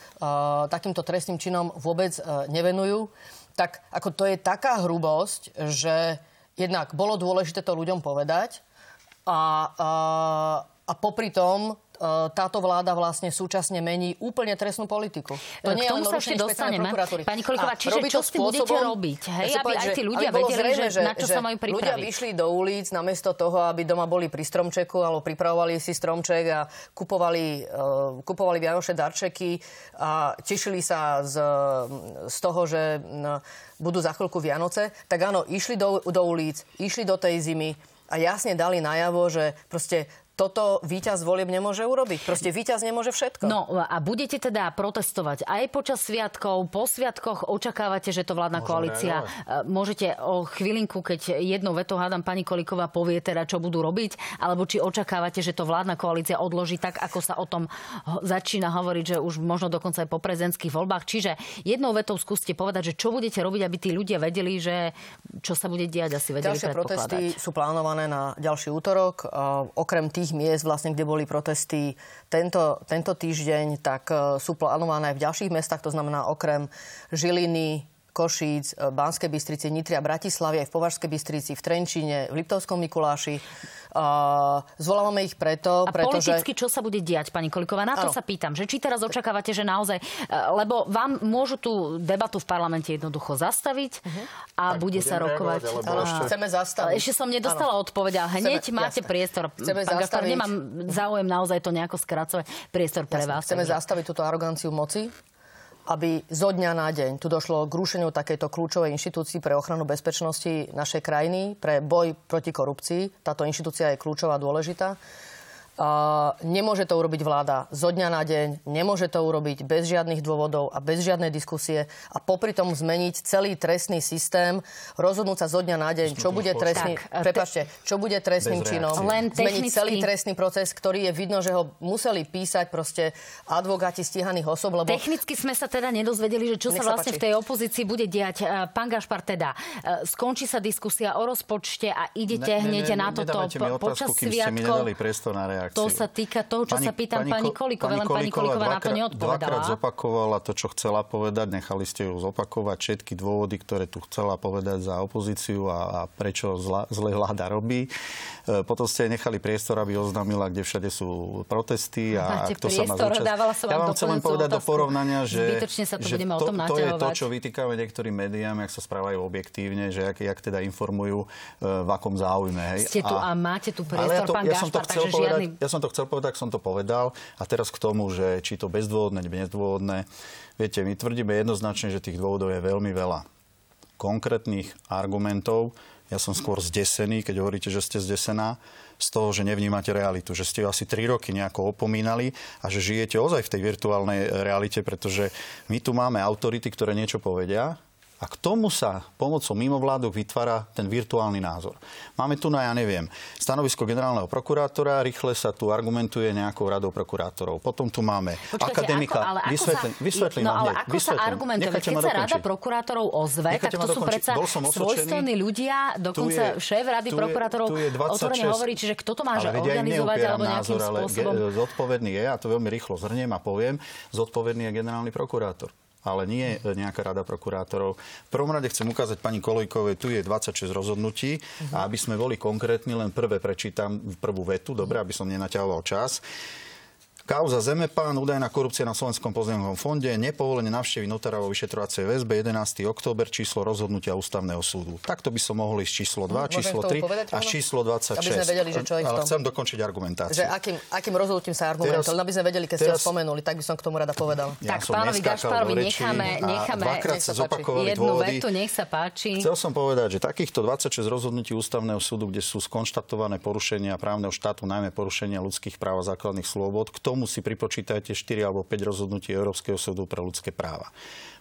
Speaker 3: takýmto trestným činom vôbec nevenujú. Tak ako to je taká hrubosť, že jednak bolo dôležité to ľuďom povedať a, uh, a popri tom táto vláda vlastne súčasne mení úplne trestnú politiku.
Speaker 1: To nie K tomu sa ešte dostaneme. Pani Koliková, čiže čo s tým budete robiť? Hej, ja aby povedať, aj tí ľudia vedeli, zrejme, že, na čo že sa majú pripraviť.
Speaker 3: Ľudia vyšli do ulic namiesto toho, aby doma boli pri stromčeku alebo pripravovali si stromček a kupovali, uh, kupovali Vianoše darčeky a tešili sa z, z toho, že uh, budú za chvíľku Vianoce. Tak áno, išli do, do ulic, išli do tej zimy, a jasne dali najavo, že proste toto víťaz volieb nemôže urobiť. Proste víťaz nemôže všetko.
Speaker 1: No a budete teda protestovať aj počas sviatkov, po sviatkoch očakávate, že to vládna Môžem koalícia... Reagovať. E, môžete o chvílinku, keď jednou vetou hádam pani Koliková povie teda, čo budú robiť, alebo či očakávate, že to vládna koalícia odloží tak, ako sa o tom začína hovoriť, že už možno dokonca aj po prezidentských voľbách. Čiže jednou vetou skúste povedať, že čo budete robiť, aby tí ľudia vedeli, že čo sa bude diať, asi vedeli
Speaker 3: Ďalšie protesty sú plánované na ďalší útorok. Okrem tých tých miest, vlastne, kde boli protesty tento, tento týždeň, tak e, sú plánované aj v ďalších mestách, to znamená okrem Žiliny, Košíc, e, Banskej Bystrici, Nitria, Bratislavy, aj v Považskej Bystrici, v Trenčine, v Liptovskom Mikuláši. Uh, zvolávame ich preto,
Speaker 1: a
Speaker 3: pretože...
Speaker 1: politicky čo sa bude diať, pani Koliková? Na to ano. sa pýtam, že či teraz očakávate, že naozaj... Uh, lebo vám môžu tú debatu v parlamente jednoducho zastaviť uh-huh. a tak bude sa rokovať...
Speaker 3: Ale ešte... Chceme zastaviť.
Speaker 1: Ešte som nedostala odpoveď, ale hneď chceme, máte jasne. priestor. Chceme Pán zastaviť... Gaspar, nemám záujem naozaj to nejako skracovať. Priestor pre jasne. vás.
Speaker 3: Chceme takže... zastaviť túto aroganciu moci aby zo dňa na deň tu došlo k rušeniu takejto kľúčovej inštitúcii pre ochranu bezpečnosti našej krajiny, pre boj proti korupcii. Táto inštitúcia je kľúčová dôležitá. Uh, nemôže to urobiť vláda zo dňa na deň, nemôže to urobiť bez žiadnych dôvodov a bez žiadnej diskusie a popri tom zmeniť celý trestný systém, rozhodnúť sa zo dňa na deň, čo bude trestný, tak, prepačte, čo bude trestným činom, Len zmeniť technicky... celý trestný proces, ktorý je vidno, že ho museli písať proste advokáti stíhaných osob. Lebo...
Speaker 1: Technicky sme sa teda nedozvedeli, že čo sa vlastne sa v tej opozícii bude diať. E, pán Gašpar, teda e, skončí sa diskusia o rozpočte a idete ne, hneď ne, ne, na toto po, počas sviatkov.
Speaker 2: reakciu.
Speaker 1: To sa týka toho, čo pani, sa pýtam pani, pani Kolíkovej, len pani Kolíková na to neodpovedala.
Speaker 2: Dvakrát zopakovala to, čo chcela povedať, nechali ste ju zopakovať všetky dôvody, ktoré tu chcela povedať za opozíciu a, a prečo zla, zle vláda robí. E, potom ste nechali priestor, aby oznámila, kde všade sú protesty a
Speaker 1: Máte
Speaker 2: kto
Speaker 1: priestor,
Speaker 2: sa má zúčastniť.
Speaker 1: Dávala som
Speaker 2: ja
Speaker 1: vám
Speaker 2: chcem len povedať otázku. do porovnania, že,
Speaker 1: sa to,
Speaker 2: že
Speaker 1: to, to
Speaker 2: je to, čo vytýkame niektorým médiám, jak sa správajú objektívne, že jak, jak teda informujú, e, v akom záujme. Hej.
Speaker 1: Ste tu a, a máte tu priestor, ja to, pán
Speaker 2: ja to chcel povedať,
Speaker 1: žiadny...
Speaker 2: Ja som to chcel povedať, tak som to povedal. A teraz k tomu, že či to bezdôvodné, bezdôvodné. Viete, my tvrdíme jednoznačne, že tých dôvodov je veľmi veľa. Konkrétnych argumentov, ja som skôr zdesený, keď hovoríte, že ste zdesená, z toho, že nevnímate realitu, že ste ju asi 3 roky nejako opomínali a že žijete ozaj v tej virtuálnej realite, pretože my tu máme autority, ktoré niečo povedia, a k tomu sa pomocou mimovládok vytvára ten virtuálny názor. Máme tu, na, ja neviem, stanovisko generálneho prokurátora, rýchle sa tu argumentuje nejakou radou prokurátorov. Potom tu máme Počkajte, akademika.
Speaker 1: Ako, ale vysvetlím,
Speaker 2: sa, vysvetlím
Speaker 1: no, ale
Speaker 2: hneď,
Speaker 1: ako vysvetlím. sa argumentuje? Keď sa rada prokurátorov ozve, Nechajte tak to sú predsa svojstojní ľudia, dokonca je, šéf rady prokurátorov otvorene hovorí, čiže kto to má že organizovať alebo nejakým názor, spôsobom.
Speaker 2: Ale zodpovedný je, a to veľmi rýchlo zhrniem a poviem, zodpovedný je generálny prokurátor ale nie nejaká rada prokurátorov. V prvom rade chcem ukázať pani Kolojkovej, tu je 26 rozhodnutí uh-huh. a aby sme boli konkrétni, len prvé prečítam prvú vetu, dobre, aby som nenaťahoval čas. Kauza Zemepán, údajná korupcia na Slovenskom pozemkovom fonde, nepovolenie navštevy notára vo vyšetrovacej väzbe 11. október, číslo rozhodnutia ústavného súdu. Takto by som mohol ísť číslo 2, číslo 3 a číslo 26.
Speaker 3: Aby sme vedeli, že čo je
Speaker 2: Ale chcem dokončiť argumentáciu.
Speaker 3: Že akým, akým rozhodnutím sa argumentovali, aby sme vedeli, keď teraz, ste ho spomenuli, tak by som k tomu rada povedal.
Speaker 1: Ja tak pánovi Gašparovi necháme, necháme
Speaker 2: dvakrát sa zopakovali
Speaker 1: jednu dôvody. vetu, nech sa páči.
Speaker 2: Chcel som povedať, že takýchto 26 rozhodnutí ústavného súdu, kde sú skonštatované porušenia právneho štátu, najmä porušenia ľudských práv a základných slobod, k tomu si pripočíta počítajte 4 alebo 5 rozhodnutí Európskeho súdu pre ľudské práva.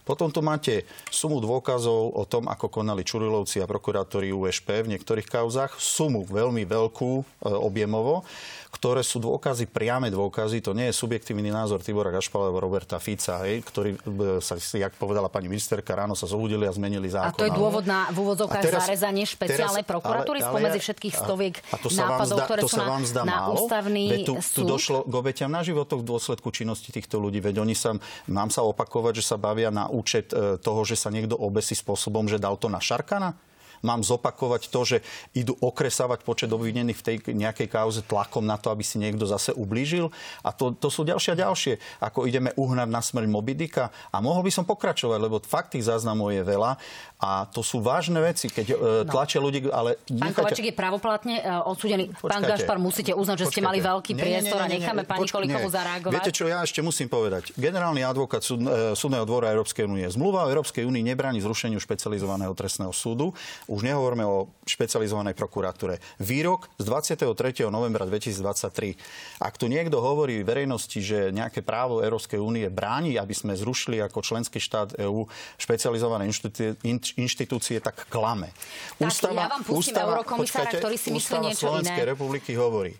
Speaker 2: Potom tu máte sumu dôkazov o tom, ako konali Čurilovci a prokurátori USP v niektorých kauzach. Sumu veľmi veľkú e, objemovo ktoré sú dôkazy, priame dôkazy, to nie je subjektívny názor Tibora Gašpala alebo Roberta Fica, hej, ktorí e, sa, jak povedala pani ministerka, ráno sa zobudili a zmenili zákon.
Speaker 1: A to je dôvod na v úvodzovkách zarezanie špeciálnej prokuratúry spomedzi všetkých stoviek a to sa nápadov, zdá, ktoré to sú sa vám zdá na, málo, ústavný
Speaker 2: tu, súd. Tu došlo k obetiam na životoch v dôsledku činnosti týchto ľudí. Veď oni sa, mám sa opakovať, že sa bavia na účet e, toho, že sa niekto obesí spôsobom, že dal to na Šarkana? mám zopakovať to, že idú okresávať počet obvinených v tej nejakej kauze tlakom na to, aby si niekto zase ublížil. A to, to sú ďalšie a ďalšie. Ako ideme uhnať na smrť Mobidika. A mohol by som pokračovať, lebo fakt tých záznamov je veľa. A to sú vážne veci, keď e, no. tlačia ľudí, ale...
Speaker 1: Pán nechajte... Je pravoplatne uh, odsúdený. Počkajte. Pán Gašpar, musíte uznať, že ste mali veľký nie, priestor nie, nie, nie, a necháme nie, pani Kolikovu zareagovať.
Speaker 2: Viete čo, ja ešte musím povedať. Generálny advokát súd, uh, súdneho dvora Európskej únie. Zmluva o Európskej únii nebráni zrušeniu špecializovaného trestného súdu. Už nehovoríme o špecializovanej prokuratúre. Výrok z 23. novembra 2023. Ak tu niekto hovorí verejnosti, že nejaké právo Európskej únie bráni, aby sme zrušili ako členský štát EÚ špecializované inštitúcie, inštitúcie tak klame.
Speaker 1: Ústava, ja vám ústava, eurokomisára, počkajte, ktorý si myslí niečo
Speaker 2: Slovenskej
Speaker 1: iné.
Speaker 2: republiky hovorí,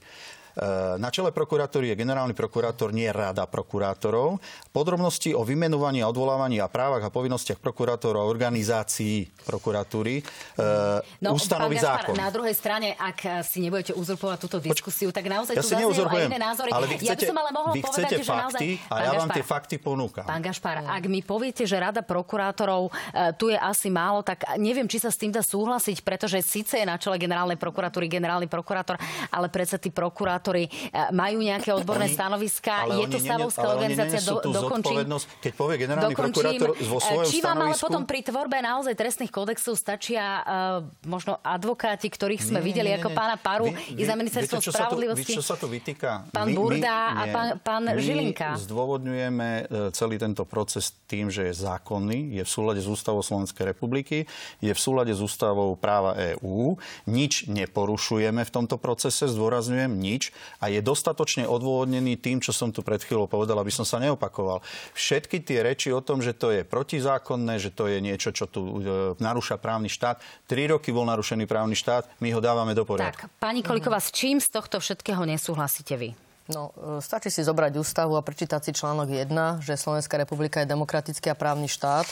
Speaker 2: na čele prokuratúry je generálny prokurátor, nie rada prokurátorov. Podrobnosti o vymenovaní a odvolávaní a právach a povinnostiach prokurátorov a organizácií prokuratúry eh, no, ustanoví zákon.
Speaker 1: Na druhej strane, ak si nebudete uzurpovať túto diskusiu, tak naozaj ja tu zaznejú aj iné názory.
Speaker 2: Ale vy chcete,
Speaker 1: ja by som ale mohol
Speaker 2: vy
Speaker 1: povedať,
Speaker 2: fakty,
Speaker 1: že naozaj...
Speaker 2: a ja vám tie fakty ponúkam.
Speaker 1: Pán Gašpar, ak mi poviete, že rada prokurátorov tu je asi málo, tak neviem, či sa s tým dá súhlasiť, pretože síce je na čele generálnej prokuratúry generálny prokurátor, ale predsa tí prokurátori prokurátori e, majú nejaké odborné oni, stanoviska. Je to stavovská organizácia, do, dokončím.
Speaker 2: Keď povie generálny dokončím, prokurátor vo e, svojom
Speaker 1: Či vám ale potom pri tvorbe naozaj trestných kódexov stačia uh, možno advokáti, ktorých sme nie, videli nie, nie, ako pána Paru i za ministerstvo spravodlivosti.
Speaker 2: Viete, čo sa tu vytýka?
Speaker 1: Pán my, Burda my, a pán, pán
Speaker 2: my
Speaker 1: Žilinka.
Speaker 2: zdôvodňujeme celý tento proces tým, že je zákonný, je v súlade s ústavou Slovenskej republiky, je v súlade s ústavou práva EÚ. Nič neporušujeme v tomto procese, zdôrazňujem nič a je dostatočne odôvodnený tým, čo som tu pred chvíľou povedal, aby som sa neopakoval. Všetky tie reči o tom, že to je protizákonné, že to je niečo, čo tu e, narúša právny štát. Tri roky bol narušený právny štát, my ho dávame do poriadku.
Speaker 1: Tak, pani Koliková, s čím z tohto všetkého nesúhlasíte vy?
Speaker 3: No, e, stačí si zobrať ústavu a prečítať si článok 1, že Slovenská republika je demokratický a právny štát,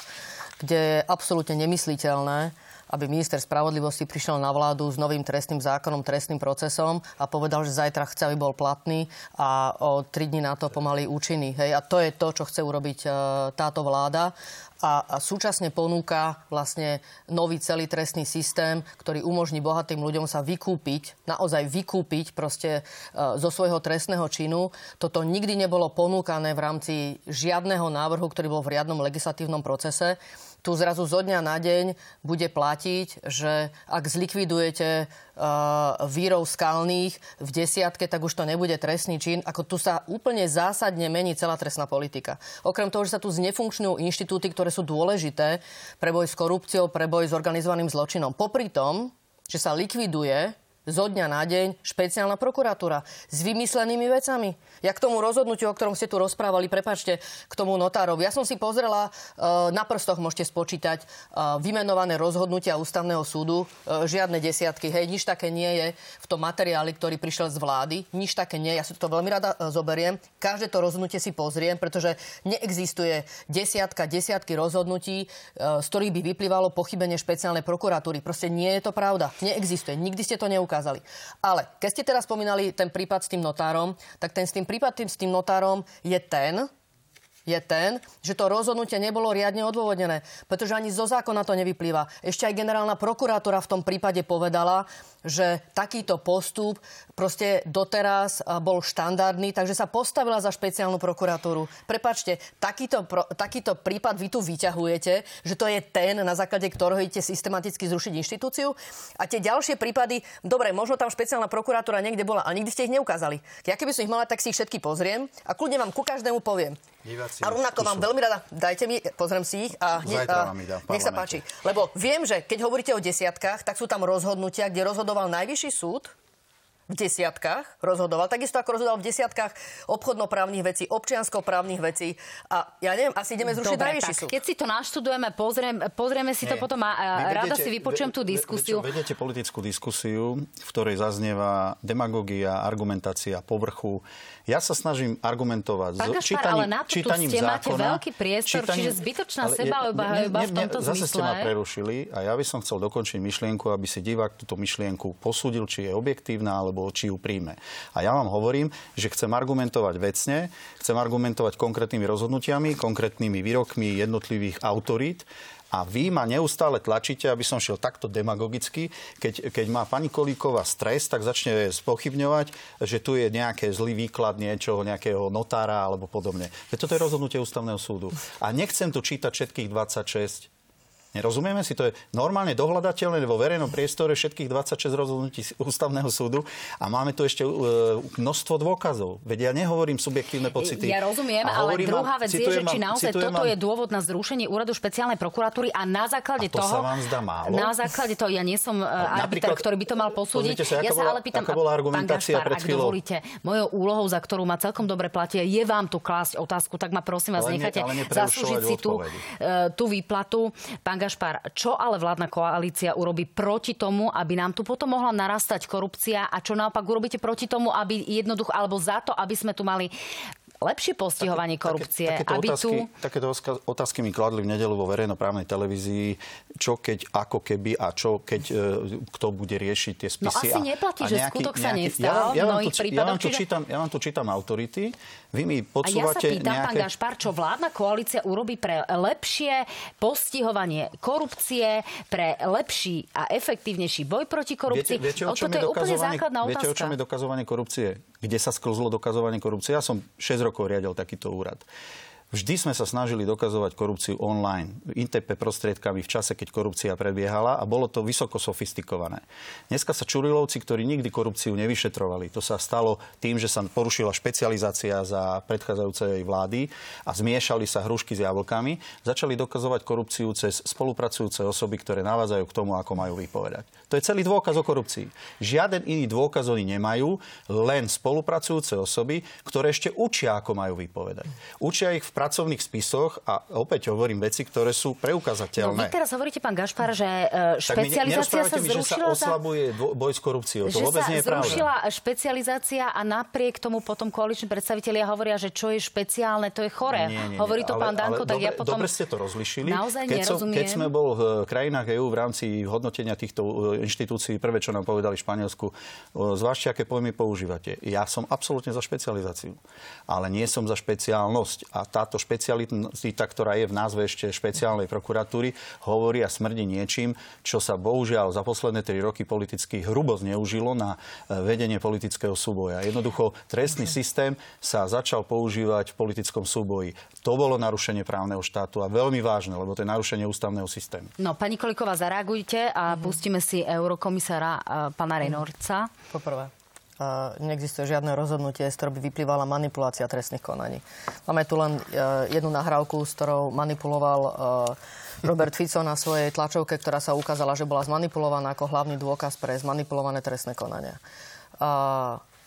Speaker 3: kde je absolútne nemysliteľné, aby minister spravodlivosti prišiel na vládu s novým trestným zákonom, trestným procesom a povedal, že zajtra chce, aby bol platný a o tri dní na to pomaly účinný. Hej? A to je to, čo chce urobiť e, táto vláda a, a súčasne ponúka vlastne nový celý trestný systém, ktorý umožní bohatým ľuďom sa vykúpiť, naozaj vykúpiť proste e, zo svojho trestného činu. Toto nikdy nebolo ponúkané v rámci žiadneho návrhu, ktorý bol v riadnom legislatívnom procese tu zrazu zo dňa na deň bude platiť, že ak zlikvidujete uh, vírov skalných v desiatke, tak už to nebude trestný čin. Ako tu sa úplne zásadne mení celá trestná politika. Okrem toho, že sa tu znefunkčňujú inštitúty, ktoré sú dôležité pre boj s korupciou, pre boj s organizovaným zločinom. Popri tom, že sa likviduje zo dňa na deň špeciálna prokuratúra s vymyslenými vecami. Ja k tomu rozhodnutiu, o ktorom ste tu rozprávali, prepačte, k tomu notárovi. Ja som si pozrela, e, na prstoch môžete spočítať e, vymenované rozhodnutia ústavného súdu. E, žiadne desiatky. Hej, nič také nie je v tom materiáli, ktorý prišiel z vlády. Nič také nie. Ja si to veľmi rada zoberiem. Každé to rozhodnutie si pozriem, pretože neexistuje desiatka, desiatky rozhodnutí, z ktorých by vyplývalo pochybenie špeciálnej prokuratúry. Proste nie je to pravda. Neexistuje. Nikdy ste to neukázali. Ale keď ste teraz spomínali ten prípad s tým notárom, tak ten s tým prípad tým, s tým notárom je ten, je ten, že to rozhodnutie nebolo riadne odôvodnené, pretože ani zo zákona to nevyplýva. Ešte aj generálna prokurátora v tom prípade povedala, že takýto postup proste doteraz bol štandardný, takže sa postavila za špeciálnu prokuratúru. Prepačte, takýto, pro, takýto prípad vy tu vyťahujete, že to je ten, na základe ktorého idete systematicky zrušiť inštitúciu. A tie ďalšie prípady, dobre, možno tam špeciálna prokuratúra niekde bola, ale nikdy ste ich neukázali. Ja keby som ich mala, tak si ich všetky pozriem a kľudne vám ku každému poviem. Diváci, a rovnako vám veľmi rada, dajte mi, pozriem si ich a, ne, a nech sa páči. Lebo viem, že keď hovoríte o desiatkách, tak sú tam rozhodnutia, kde rozhodoval najvyšší súd, v desiatkách rozhodoval, takisto ako rozhodoval v desiatkách obchodnoprávnych vecí, občianskoprávnych vecí. A ja neviem, asi ideme zrušiť Dobre, najvyšší súd.
Speaker 1: Keď si to naštudujeme, pozriem, pozrieme si Nie. to potom a vedete, rada si vypočujem tú diskusiu.
Speaker 2: Ve, vedete politickú diskusiu, v ktorej zaznieva demagogia, argumentácia, povrchu. Ja sa snažím argumentovať
Speaker 1: Pán čítaním, ale na to čítaním tu ste zákona, máte veľký priestor, čítaním, čiže zbytočná seba v tomto
Speaker 2: zase zmysle. Zase ste ma prerušili a ja by som chcel dokončiť myšlienku, aby si divák túto myšlienku posúdil, či je objektívna alebo či ju príjme. A ja vám hovorím, že chcem argumentovať vecne, chcem argumentovať konkrétnymi rozhodnutiami, konkrétnymi výrokmi jednotlivých autorít a vy ma neustále tlačíte, aby som šiel takto demagogicky. Keď, keď má pani Kolíková stres, tak začne spochybňovať, že tu je nejaké zlý výklad niečoho, nejakého notára alebo podobne. Veď toto je rozhodnutie ústavného súdu. A nechcem tu čítať všetkých 26 Nerozumieme si, to je normálne dohľadateľné vo verejnom priestore všetkých 26 rozhodnutí ústavného súdu a máme tu ešte uh, množstvo dôkazov. Veď ja nehovorím subjektívne pocity.
Speaker 1: Ja rozumiem, ale druhá vec je, že či naozaj toto je dôvod na zrušenie úradu špeciálnej prokuratúry a na základe
Speaker 2: a to
Speaker 1: toho...
Speaker 2: sa vám zdá málo?
Speaker 1: Na základe toho, ja nie som uh, arbiter, ktorý by to mal posúdiť.
Speaker 2: Sa, ja sa bola, ale pýtam, bola argumentácia
Speaker 1: pán Gašpar, pred chvíľou? dovolíte, mojou úlohou, za ktorú ma celkom dobre platie, je vám tu klásť otázku, tak ma prosím vás, nechajte zaslúžiť si tú, uh, tú výplatu. Pán Gašpar, čo ale vládna koalícia urobí proti tomu, aby nám tu potom mohla narastať korupcia a čo naopak urobíte proti tomu, aby jednoducho, alebo za to, aby sme tu mali lepšie postihovanie Také, korupcie.
Speaker 2: Také, takéto, aby otázky, tu... takéto otázky mi kladli v nedelu vo verejnoprávnej televízii, čo keď, ako keby a čo keď, e, kto bude riešiť tie
Speaker 1: no
Speaker 2: spisy.
Speaker 1: No asi a, neplatí, a že nejaký, skutok sa nestal
Speaker 2: ja, ja, v mnohých prípadoch. Ja vám tu, čítam, ja vám tu čítam autority, vy mi podsúvate
Speaker 1: A ja sa pýtam,
Speaker 2: nejaké...
Speaker 1: pán Gašpar, čo vládna koalícia urobí pre lepšie postihovanie korupcie, pre lepší a efektívnejší boj proti korupcii?
Speaker 2: Viete, viete, o čom je, je úplne základná otázka. Viete, o čom je dokazovanie korupcie? Kde sa sklzlo dokazovanie korupcie? Ja som 6 rokov riadil takýto úrad. Vždy sme sa snažili dokazovať korupciu online, ITP prostriedkami v čase, keď korupcia prebiehala a bolo to vysoko sofistikované. Dneska sa Čurilovci, ktorí nikdy korupciu nevyšetrovali, to sa stalo tým, že sa porušila špecializácia za predchádzajúcej vlády a zmiešali sa hrušky s jablkami, začali dokazovať korupciu cez spolupracujúce osoby, ktoré navádzajú k tomu, ako majú vypovedať. To je celý dôkaz o korupcii. Žiaden iný dôkaz oni nemajú, len spolupracujúce osoby, ktoré ešte učia, ako majú vypovedať. Učia ich v pracovných spisoch a opäť hovorím veci, ktoré sú preukazateľné.
Speaker 1: No, vy teraz hovoríte, pán Gašpar, že uh, špecializácia sa
Speaker 2: mi,
Speaker 1: zrušila.
Speaker 2: že sa oslabuje boj s korupciou. To vôbec nie je
Speaker 1: pravda. zrušila špecializácia a napriek tomu potom koaliční predstavitelia hovoria, že čo je špeciálne, to je chore. Nie, nie, nie. Hovorí to ale, pán Danko, tak
Speaker 2: dobre,
Speaker 1: ja potom...
Speaker 2: Dobre ste to rozlišili.
Speaker 1: Naozaj
Speaker 2: keď,
Speaker 1: som,
Speaker 2: keď sme bol v krajinách EÚ v rámci hodnotenia týchto e, inštitúcií, prvé, čo nám povedali v Španielsku, zvážte, aké pojmy používate. Ja som absolútne za špecializáciu, ale nie som za špeciálnosť. A táto špecialita, ktorá je v názve ešte špeciálnej prokuratúry, hovorí a smrdí niečím, čo sa bohužiaľ za posledné tri roky politicky hrubo zneužilo na e, vedenie politického súboja. Jednoducho trestný systém sa začal používať v politickom súboji. To bolo narušenie právneho štátu a veľmi vážne, lebo to je narušenie ústavného systému.
Speaker 1: No, pani Koliková, zareagujte a mm-hmm. pustíme si eurokomisára uh, pana Renorca.
Speaker 3: Poprvé, neexistuje žiadne rozhodnutie, z ktorého by vyplývala manipulácia trestných konaní. Máme tu len uh, jednu nahrávku, s ktorou manipuloval uh, Robert Fico na svojej tlačovke, ktorá sa ukázala, že bola zmanipulovaná ako hlavný dôkaz pre zmanipulované trestné konania.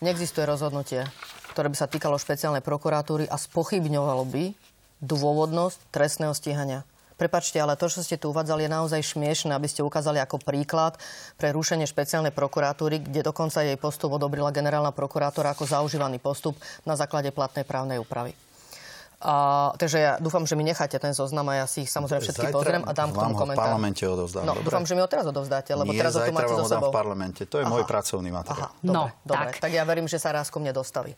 Speaker 3: Neexistuje rozhodnutie, ktoré by sa týkalo špeciálnej prokuratúry a spochybňovalo by dôvodnosť trestného stíhania. Prepačte, ale to, čo ste tu uvádzali, je naozaj šmiešne, aby ste ukázali ako príklad pre rušenie špeciálnej prokuratúry, kde dokonca jej postup odobrila generálna prokurátora ako zaužívaný postup na základe platnej právnej úpravy. A, takže ja dúfam, že mi necháte ten zoznam a ja si ich samozrejme všetky Zajtra pozriem a dám k tomu komentár.
Speaker 2: v parlamente odovzdám.
Speaker 3: No, dobre? dúfam, že mi ho teraz odovzdáte, lebo
Speaker 2: Nie,
Speaker 3: teraz ho tu máte so sebou.
Speaker 2: v parlamente. To je Aha. môj pracovný materiál.
Speaker 3: Aha, dobre, no, dobre. Tak. tak ja verím, že sa raz ko mne dostaví.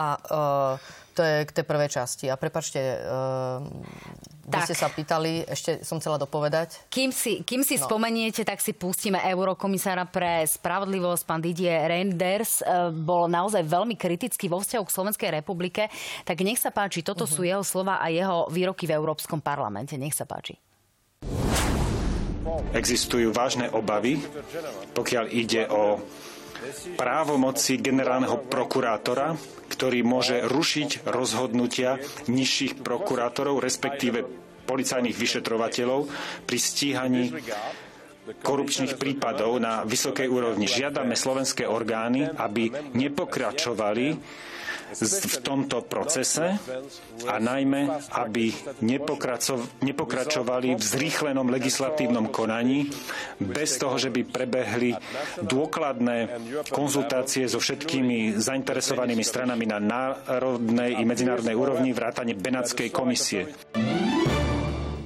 Speaker 3: A uh, to je k tej prvej časti. A prepačte, uh, vy tak. ste sa pýtali, ešte som chcela dopovedať.
Speaker 1: Kým si, kým si no. spomeniete, tak si pustíme eurokomisára pre spravodlivosť, pán Didier Reinders. E, bol naozaj veľmi kritický vo vzťahu k Slovenskej republike. Tak nech sa páči, toto uh-huh. sú jeho slova a jeho výroky v Európskom parlamente. Nech sa páči.
Speaker 4: Existujú vážne obavy, pokiaľ ide o právomoci generálneho prokurátora ktorý môže rušiť rozhodnutia nižších prokurátorov, respektíve policajných vyšetrovateľov pri stíhaní korupčných prípadov na vysokej úrovni. Žiadame slovenské orgány, aby nepokračovali v tomto procese a najmä, aby nepokračovali v zrýchlenom legislatívnom konaní bez toho, že by prebehli dôkladné konzultácie so všetkými zainteresovanými stranami na národnej i medzinárodnej úrovni vrátane Benátskej komisie.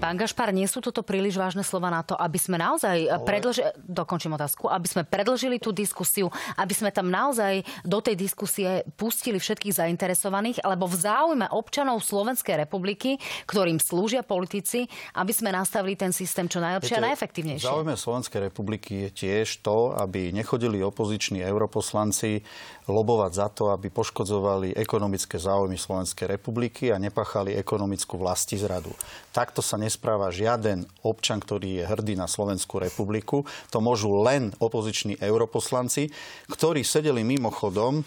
Speaker 1: Pán Gašpar, nie sú toto príliš vážne slova na to, aby sme naozaj Ale... predlžili, dokončím otázku, aby sme predlžili tú diskusiu, aby sme tam naozaj do tej diskusie pustili všetkých zainteresovaných, alebo v záujme občanov Slovenskej republiky, ktorým slúžia politici, aby sme nastavili ten systém čo najlepšie a najefektívnejšie.
Speaker 2: V záujme Slovenskej republiky je tiež to, aby nechodili opoziční europoslanci lobovať za to, aby poškodzovali ekonomické záujmy Slovenskej republiky a nepachali ekonomickú vlasti zradu. Takto sa nespráva žiaden občan, ktorý je hrdý na Slovenskú republiku. To môžu len opoziční europoslanci, ktorí sedeli mimochodom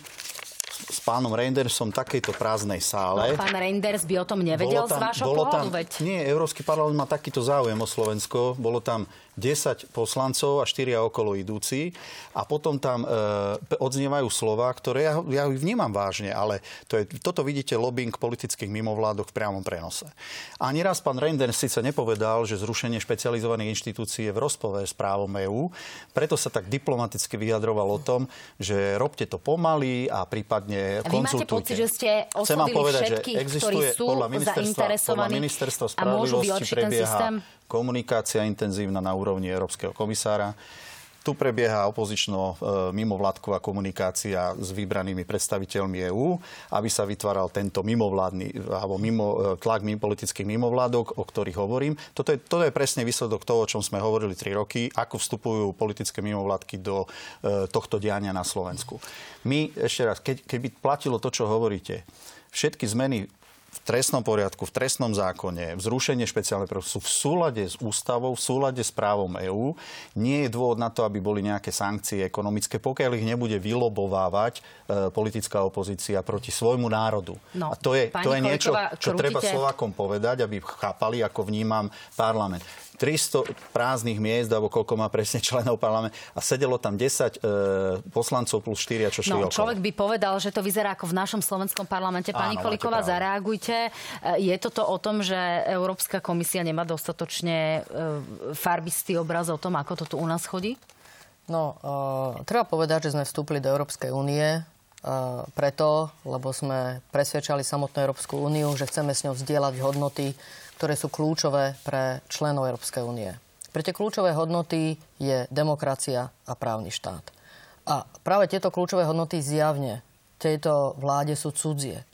Speaker 2: s pánom Reindersom v takejto prázdnej sále.
Speaker 1: No, pán Reinders by o tom nevedel tam, z vášho pohľadu, veď?
Speaker 2: Nie, Európsky parlament má takýto záujem o Slovensko. Bolo tam 10 poslancov a 4 okolo idúci a potom tam e, odznievajú slova, ktoré ja, ja vnímam vážne, ale to je, toto vidíte lobbying politických mimovládok v priamom prenose. Ani raz pán Reinders síce nepovedal, že zrušenie špecializovaných inštitúcií je v rozpove s právom EÚ, preto sa tak diplomaticky vyjadroval o tom, že robte to pomaly a prípadne
Speaker 1: Vy konzultujte. máte pocit, že ste povedať, všetkých, že existuje, ktorí sú podľa ministerstva, podľa
Speaker 2: ministerstva spravodlivosti prebieha komunikácia intenzívna na úrovni Európskeho komisára. Tu prebieha opozično e, mimovládková komunikácia s vybranými predstaviteľmi EÚ, aby sa vytváral tento mimovládny alebo mimo, e, tlak politických mimovládok, o ktorých hovorím. Toto je, toto je presne výsledok toho, o čom sme hovorili tri roky, ako vstupujú politické mimovládky do e, tohto diania na Slovensku. My, ešte raz, keď, keby platilo to, čo hovoríte, všetky zmeny v trestnom poriadku, v trestnom zákone, v zrušenie špeciálnej sú v súlade s ústavou, v súlade s právom EÚ. Nie je dôvod na to, aby boli nejaké sankcie ekonomické, pokiaľ ich nebude vylobovávať e, politická opozícia proti svojmu národu. No, a to je, to je niečo, čo treba Slovákom povedať, aby chápali, ako vnímam parlament. 300 prázdnych miest, alebo koľko má presne členov parlamentu a sedelo tam 10 e, poslancov plus 4, čo šli
Speaker 1: no,
Speaker 2: okolo.
Speaker 1: Človek by povedal, že to vyzerá ako v našom slovenskom parlamente. Pani Áno, Koliková, zareagujte. E, je toto o tom, že Európska komisia nemá dostatočne e, farbistý obraz o tom, ako to tu u nás chodí?
Speaker 3: No, uh, treba povedať, že sme vstúpili do Európskej únie uh, preto, lebo sme presvedčali samotnú Európsku úniu, že chceme s ňou vzdielať hodnoty, ktoré sú kľúčové pre členov Európskej únie. Pre tie kľúčové hodnoty je demokracia a právny štát. A práve tieto kľúčové hodnoty zjavne tejto vláde sú cudzie.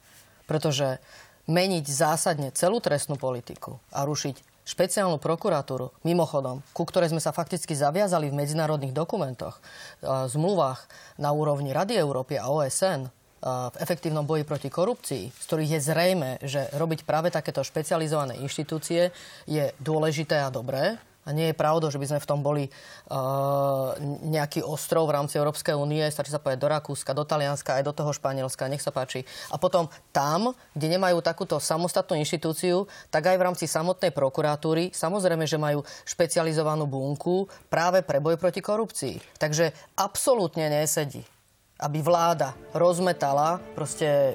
Speaker 3: Pretože meniť zásadne celú trestnú politiku a rušiť špeciálnu prokuratúru, mimochodom, ku ktorej sme sa fakticky zaviazali v medzinárodných dokumentoch, zmluvách na úrovni Rady Európy a OSN, v efektívnom boji proti korupcii, z ktorých je zrejme, že robiť práve takéto špecializované inštitúcie je dôležité a dobré, a nie je pravdou, že by sme v tom boli uh, nejaký ostrov v rámci Európskej únie. Stačí sa povedať do Rakúska, do Talianska, aj do toho Španielska. Nech sa páči. A potom tam, kde nemajú takúto samostatnú inštitúciu, tak aj v rámci samotnej prokuratúry, samozrejme, že majú špecializovanú bunku práve pre boj proti korupcii. Takže absolútne nesedí aby vláda rozmetala proste e,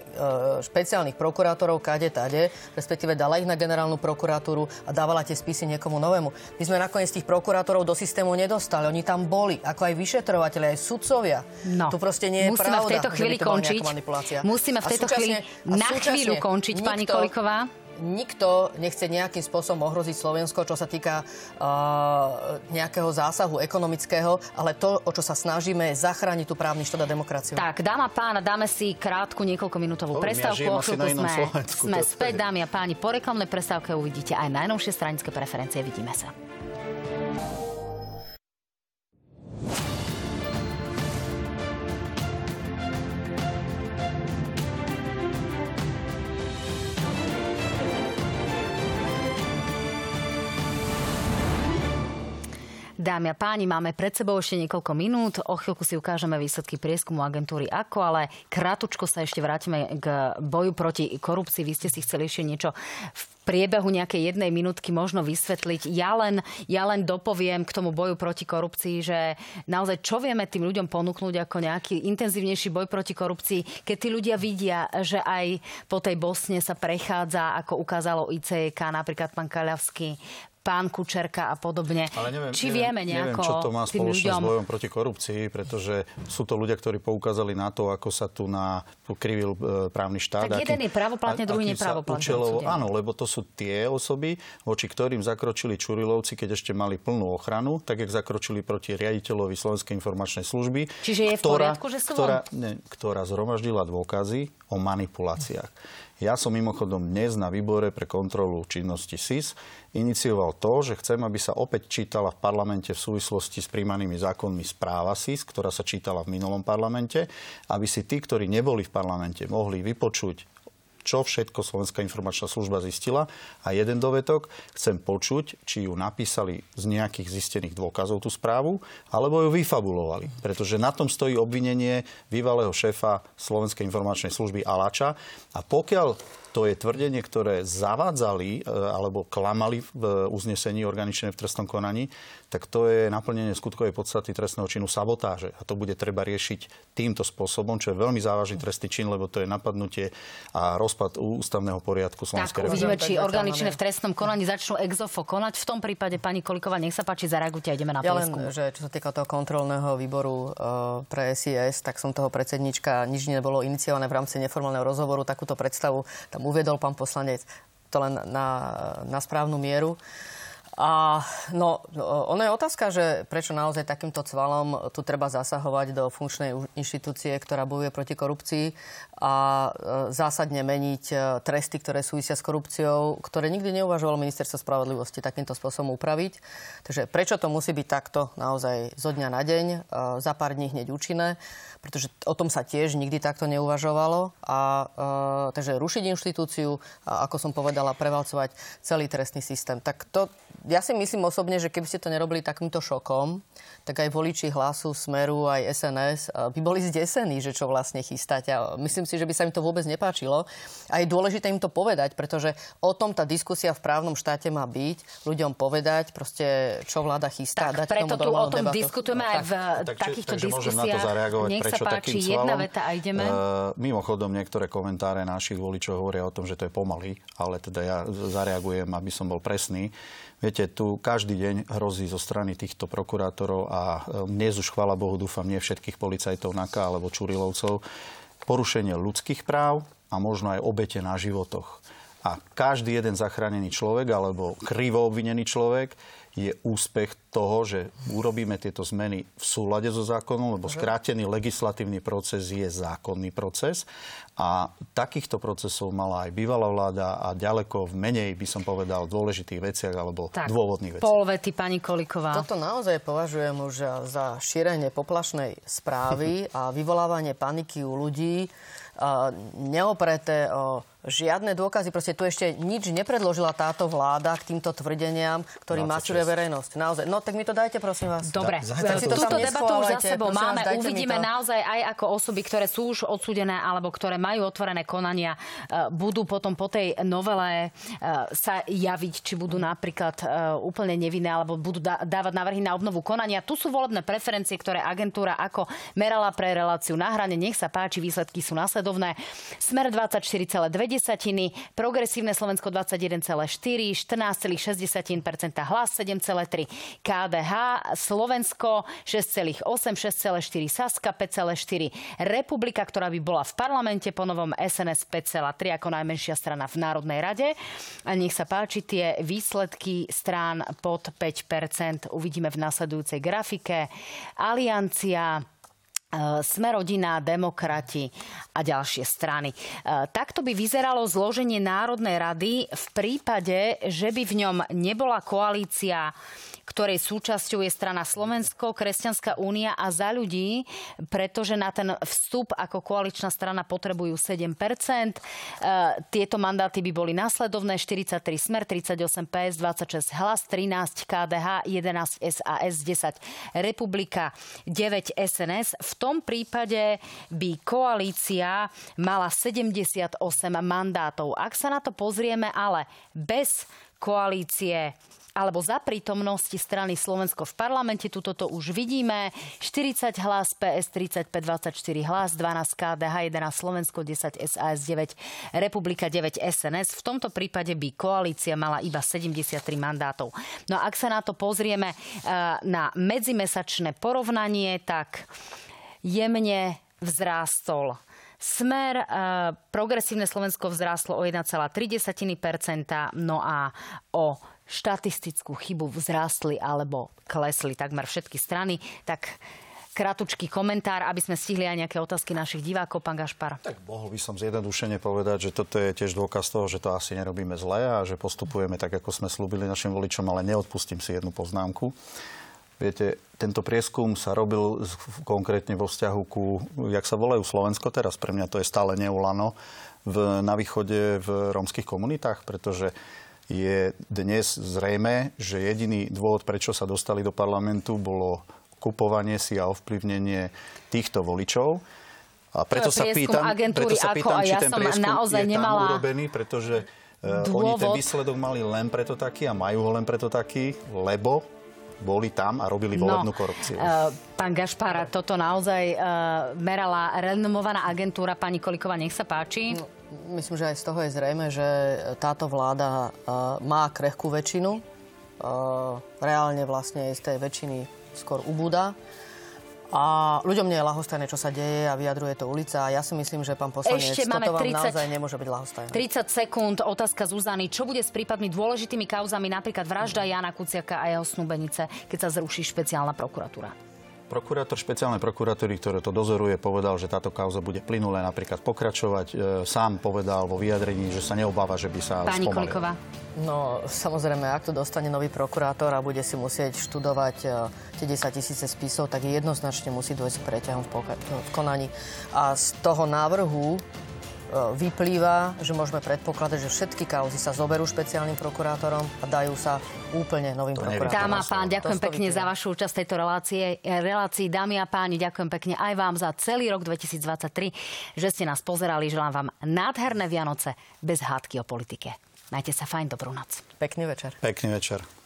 Speaker 3: špeciálnych prokurátorov kade tade, respektíve dala ich na generálnu prokuratúru a dávala tie spisy niekomu novému. My sme nakoniec tých prokurátorov do systému nedostali. Oni tam boli, ako aj vyšetrovateľi, aj sudcovia.
Speaker 1: No.
Speaker 3: Tu proste nie je
Speaker 1: Musíme
Speaker 3: pravda,
Speaker 1: v tejto chvíli končiť. Musíme v tejto chvíli na chvíľu končiť, nikto, pani Koliková
Speaker 3: nikto nechce nejakým spôsobom ohroziť Slovensko, čo sa týka uh, nejakého zásahu ekonomického, ale to, o čo sa snažíme, je zachrániť tú právny štát a demokraciu.
Speaker 1: Tak, dáma pána, dáme si krátku niekoľkominútovú prestávku.
Speaker 2: Ja o chvíľku sme,
Speaker 1: sme späť, dámy a páni. Po reklamnej prestávke uvidíte aj najnovšie stranické preferencie. Vidíme sa. Dámy a páni, máme pred sebou ešte niekoľko minút. O chvíľku si ukážeme výsledky prieskumu agentúry ako, ale kratučko sa ešte vrátime k boju proti korupcii. Vy ste si chceli ešte niečo v priebehu nejakej jednej minútky možno vysvetliť. Ja len, ja len dopoviem k tomu boju proti korupcii, že naozaj čo vieme tým ľuďom ponúknuť ako nejaký intenzívnejší boj proti korupcii, keď tí ľudia vidia, že aj po tej Bosne sa prechádza, ako ukázalo ICK, napríklad pán Kaľavský, pán Kučerka a podobne. Ale neviem, Či neviem, vieme nejako
Speaker 2: neviem, čo to má spoločné
Speaker 1: ľuďom...
Speaker 2: s bojom proti korupcii, pretože sú to ľudia, ktorí poukázali na to, ako sa tu na krivil e, právny štát.
Speaker 1: Tak jeden je pravoplatne, druhý nepravoplatne. Učelovo,
Speaker 2: áno, lebo to sú tie osoby, voči ktorým zakročili Čurilovci, keď ešte mali plnú ochranu, tak jak zakročili proti riaditeľovi Slovenskej informačnej služby.
Speaker 1: Čiže je v ktorá, poriadku, že sú
Speaker 2: ktorá, ne, ktorá zhromaždila dôkazy o manipuláciách. Ja som mimochodom dnes na výbore pre kontrolu činnosti SIS inicioval to, že chcem, aby sa opäť čítala v parlamente v súvislosti s príjmanými zákonmi správa SIS, ktorá sa čítala v minulom parlamente, aby si tí, ktorí neboli v parlamente, mohli vypočuť čo všetko Slovenská informačná služba zistila. A jeden dovetok, chcem počuť, či ju napísali z nejakých zistených dôkazov tú správu, alebo ju vyfabulovali. Pretože na tom stojí obvinenie bývalého šéfa Slovenskej informačnej služby Alača. A pokiaľ to je tvrdenie, ktoré zavádzali e, alebo klamali v uznesení organičné v trestnom konaní, tak to je naplnenie skutkovej podstaty trestného činu sabotáže. A to bude treba riešiť týmto spôsobom, čo je veľmi závažný trestný čin, lebo to je napadnutie a rozpad ústavného poriadku Slovenskej
Speaker 1: republiky. Uvidíme, či organičné v trestnom konaní začnú exofo konať. V tom prípade, pani Kolikova, nech sa páči, zareagujte a ideme na
Speaker 3: ja len, že čo sa týka toho kontrolného výboru uh, pre SIS, tak som toho predsednička, nič nebolo iniciované v rámci neformálneho rozhovoru, takúto predstavu tam uvedol pán poslanec. To len na, na správnu mieru. A no, ono je otázka, že prečo naozaj takýmto cvalom tu treba zasahovať do funkčnej inštitúcie, ktorá bojuje proti korupcii a e, zásadne meniť e, tresty, ktoré súvisia s korupciou, ktoré nikdy neuvažovalo ministerstvo spravodlivosti takýmto spôsobom upraviť. Takže prečo to musí byť takto naozaj zo dňa na deň, e, za pár dní hneď účinné, pretože o tom sa tiež nikdy takto neuvažovalo. A, takže rušiť inštitúciu a ako som povedala, prevalcovať celý trestný systém. Tak to ja si myslím osobne, že keby ste to nerobili takýmto šokom, tak aj voliči hlasu, Smeru, aj SNS by boli zdesení, že čo vlastne chystáte. Myslím si, že by sa im to vôbec nepáčilo. A je dôležité im to povedať, pretože o tom tá diskusia v právnom štáte má byť, ľuďom povedať, proste, čo vláda chystá.
Speaker 1: Tak, dať preto tu o tom debatu. diskutujeme no, aj v tak, takýchto takže diskusiách.
Speaker 2: Môžem na to zareagovať,
Speaker 1: Nech
Speaker 2: prečo
Speaker 1: sa páči,
Speaker 2: takým
Speaker 1: jedna veta a ideme. Uh,
Speaker 2: mimochodom, niektoré komentáre našich voličov hovoria o tom, že to je pomaly, ale teda ja zareagujem, aby som bol presný. Viete, tu každý deň hrozí zo strany týchto prokurátorov a e, dnes už, chvála Bohu, dúfam, nie všetkých policajtov NAKA alebo Čurilovcov, porušenie ľudských práv a možno aj obete na životoch. A každý jeden zachránený človek alebo krivo obvinený človek je úspech toho, že urobíme tieto zmeny v súlade so zákonom, lebo skrátený legislatívny proces je zákonný proces a takýchto procesov mala aj bývalá vláda a ďaleko v menej, by som povedal, dôležitých veciach alebo tak, dôvodných veciach.
Speaker 1: Polvety, pani Koliková.
Speaker 3: Toto naozaj považujem už za šírenie poplašnej správy a vyvolávanie paniky u ľudí, neopreté o žiadne dôkazy. Proste tu ešte nič nepredložila táto vláda k týmto tvrdeniam, ktorý masuje verejnosť. Naozaj. No tak mi to dajte, prosím vás.
Speaker 1: Dobre, da, si to túto debatu už za sebou máme. Vás, Uvidíme naozaj aj ako osoby, ktoré sú už odsúdené alebo ktoré majú otvorené konania, uh, budú potom po tej novele uh, sa javiť, či budú napríklad uh, úplne nevinné alebo budú dávať návrhy na obnovu konania. Tu sú volebné preferencie, ktoré agentúra ako merala pre reláciu na hrane. Nech sa páči, výsledky sú následovné. Smer 24,2 desatiny, progresívne Slovensko 21,4, 14,6% hlas 7,3, KDH, Slovensko 6,8, 6,4, Saska 5,4, Republika, ktorá by bola v parlamente po novom SNS 5,3 ako najmenšia strana v Národnej rade. A nech sa páči tie výsledky strán pod 5%. Uvidíme v nasledujúcej grafike. Aliancia E, Smerodina, demokrati a ďalšie strany. E, takto by vyzeralo zloženie Národnej rady v prípade, že by v ňom nebola koalícia ktorej súčasťou je strana Slovensko, Kresťanská únia a za ľudí, pretože na ten vstup ako koaličná strana potrebujú 7 e, Tieto mandáty by boli následovné 43 Smer, 38 PS, 26 Hlas, 13 KDH, 11 SAS, 10 Republika, 9 SNS. V tom prípade by koalícia mala 78 mandátov. Ak sa na to pozrieme ale bez koalície alebo za prítomnosti strany Slovensko v parlamente. Tuto to už vidíme. 40 hlas PS, 35, 24 hlas, 12 KDH, 11 Slovensko, 10 SAS, 9 Republika, 9 SNS. V tomto prípade by koalícia mala iba 73 mandátov. No a ak sa na to pozrieme eh, na medzimesačné porovnanie, tak jemne vzrástol Smer, e, progresívne Slovensko vzrástlo o 1,3%, no a o štatistickú chybu vzrástli alebo klesli takmer všetky strany. Tak kratučký komentár, aby sme stihli aj nejaké otázky našich divákov, pán Gašpar.
Speaker 2: Tak mohol by som zjednodušene povedať, že toto je tiež dôkaz toho, že to asi nerobíme zle a že postupujeme tak, ako sme slúbili našim voličom, ale neodpustím si jednu poznámku. Viete, tento prieskum sa robil konkrétne vo vzťahu ku, jak sa volajú Slovensko teraz, pre mňa to je stále neulano, v, na východe v rómskych komunitách, pretože je dnes zrejme, že jediný dôvod, prečo sa dostali do parlamentu, bolo kupovanie si a ovplyvnenie týchto voličov. A preto sa pýtam, preto sa pýtam či ja ten prieskum naozaj je nemala... tam urobený, pretože dôvod... oni ten výsledok mali len preto taký a majú ho len preto taký, lebo boli tam a robili no, volebnú no, korupciu. Uh,
Speaker 1: pán Gašpara, toto naozaj uh, merala renomovaná agentúra. Pani Koliková, nech sa páči. No,
Speaker 3: myslím, že aj z toho je zrejme, že táto vláda uh, má krehkú väčšinu. Uh, reálne vlastne z tej väčšiny skôr ubúda. A ľuďom nie je lahostajné, čo sa deje a vyjadruje to ulica. A ja si myslím, že pán poslanec, Ešte toto vám 30, naozaj nemôže byť lahostajné.
Speaker 1: 30 sekúnd, otázka Zuzany. Čo bude s prípadmi dôležitými kauzami, napríklad vražda Jana Kuciaka a jeho snúbenice, keď sa zruší špeciálna prokuratúra?
Speaker 2: Prokurátor špeciálnej prokuratúry, ktoré to dozoruje, povedal, že táto kauza bude plynulé napríklad pokračovať. E, sám povedal vo vyjadrení, že sa neobáva, že by sa
Speaker 1: Pani spomalil. Koliková.
Speaker 3: No, samozrejme, ak to dostane nový prokurátor a bude si musieť študovať e, tie 10 tisíce spisov, tak jednoznačne musí dôjsť k preťahom v, poka- v konaní. A z toho návrhu vyplýva, že môžeme predpokladať, že všetky kauzy sa zoberú špeciálnym prokurátorom a dajú sa úplne novým
Speaker 2: To
Speaker 3: prokurátorom.
Speaker 1: Dáma a pán, ďakujem pekne
Speaker 3: vyplýva.
Speaker 1: za vašu účasť tejto relácie. relácii. Dámy a páni, ďakujem pekne aj vám za celý rok 2023, že ste nás pozerali. Želám vám nádherné Vianoce bez hádky o politike. Majte sa fajn, dobrú noc.
Speaker 3: Pekný večer.
Speaker 2: Pekný večer.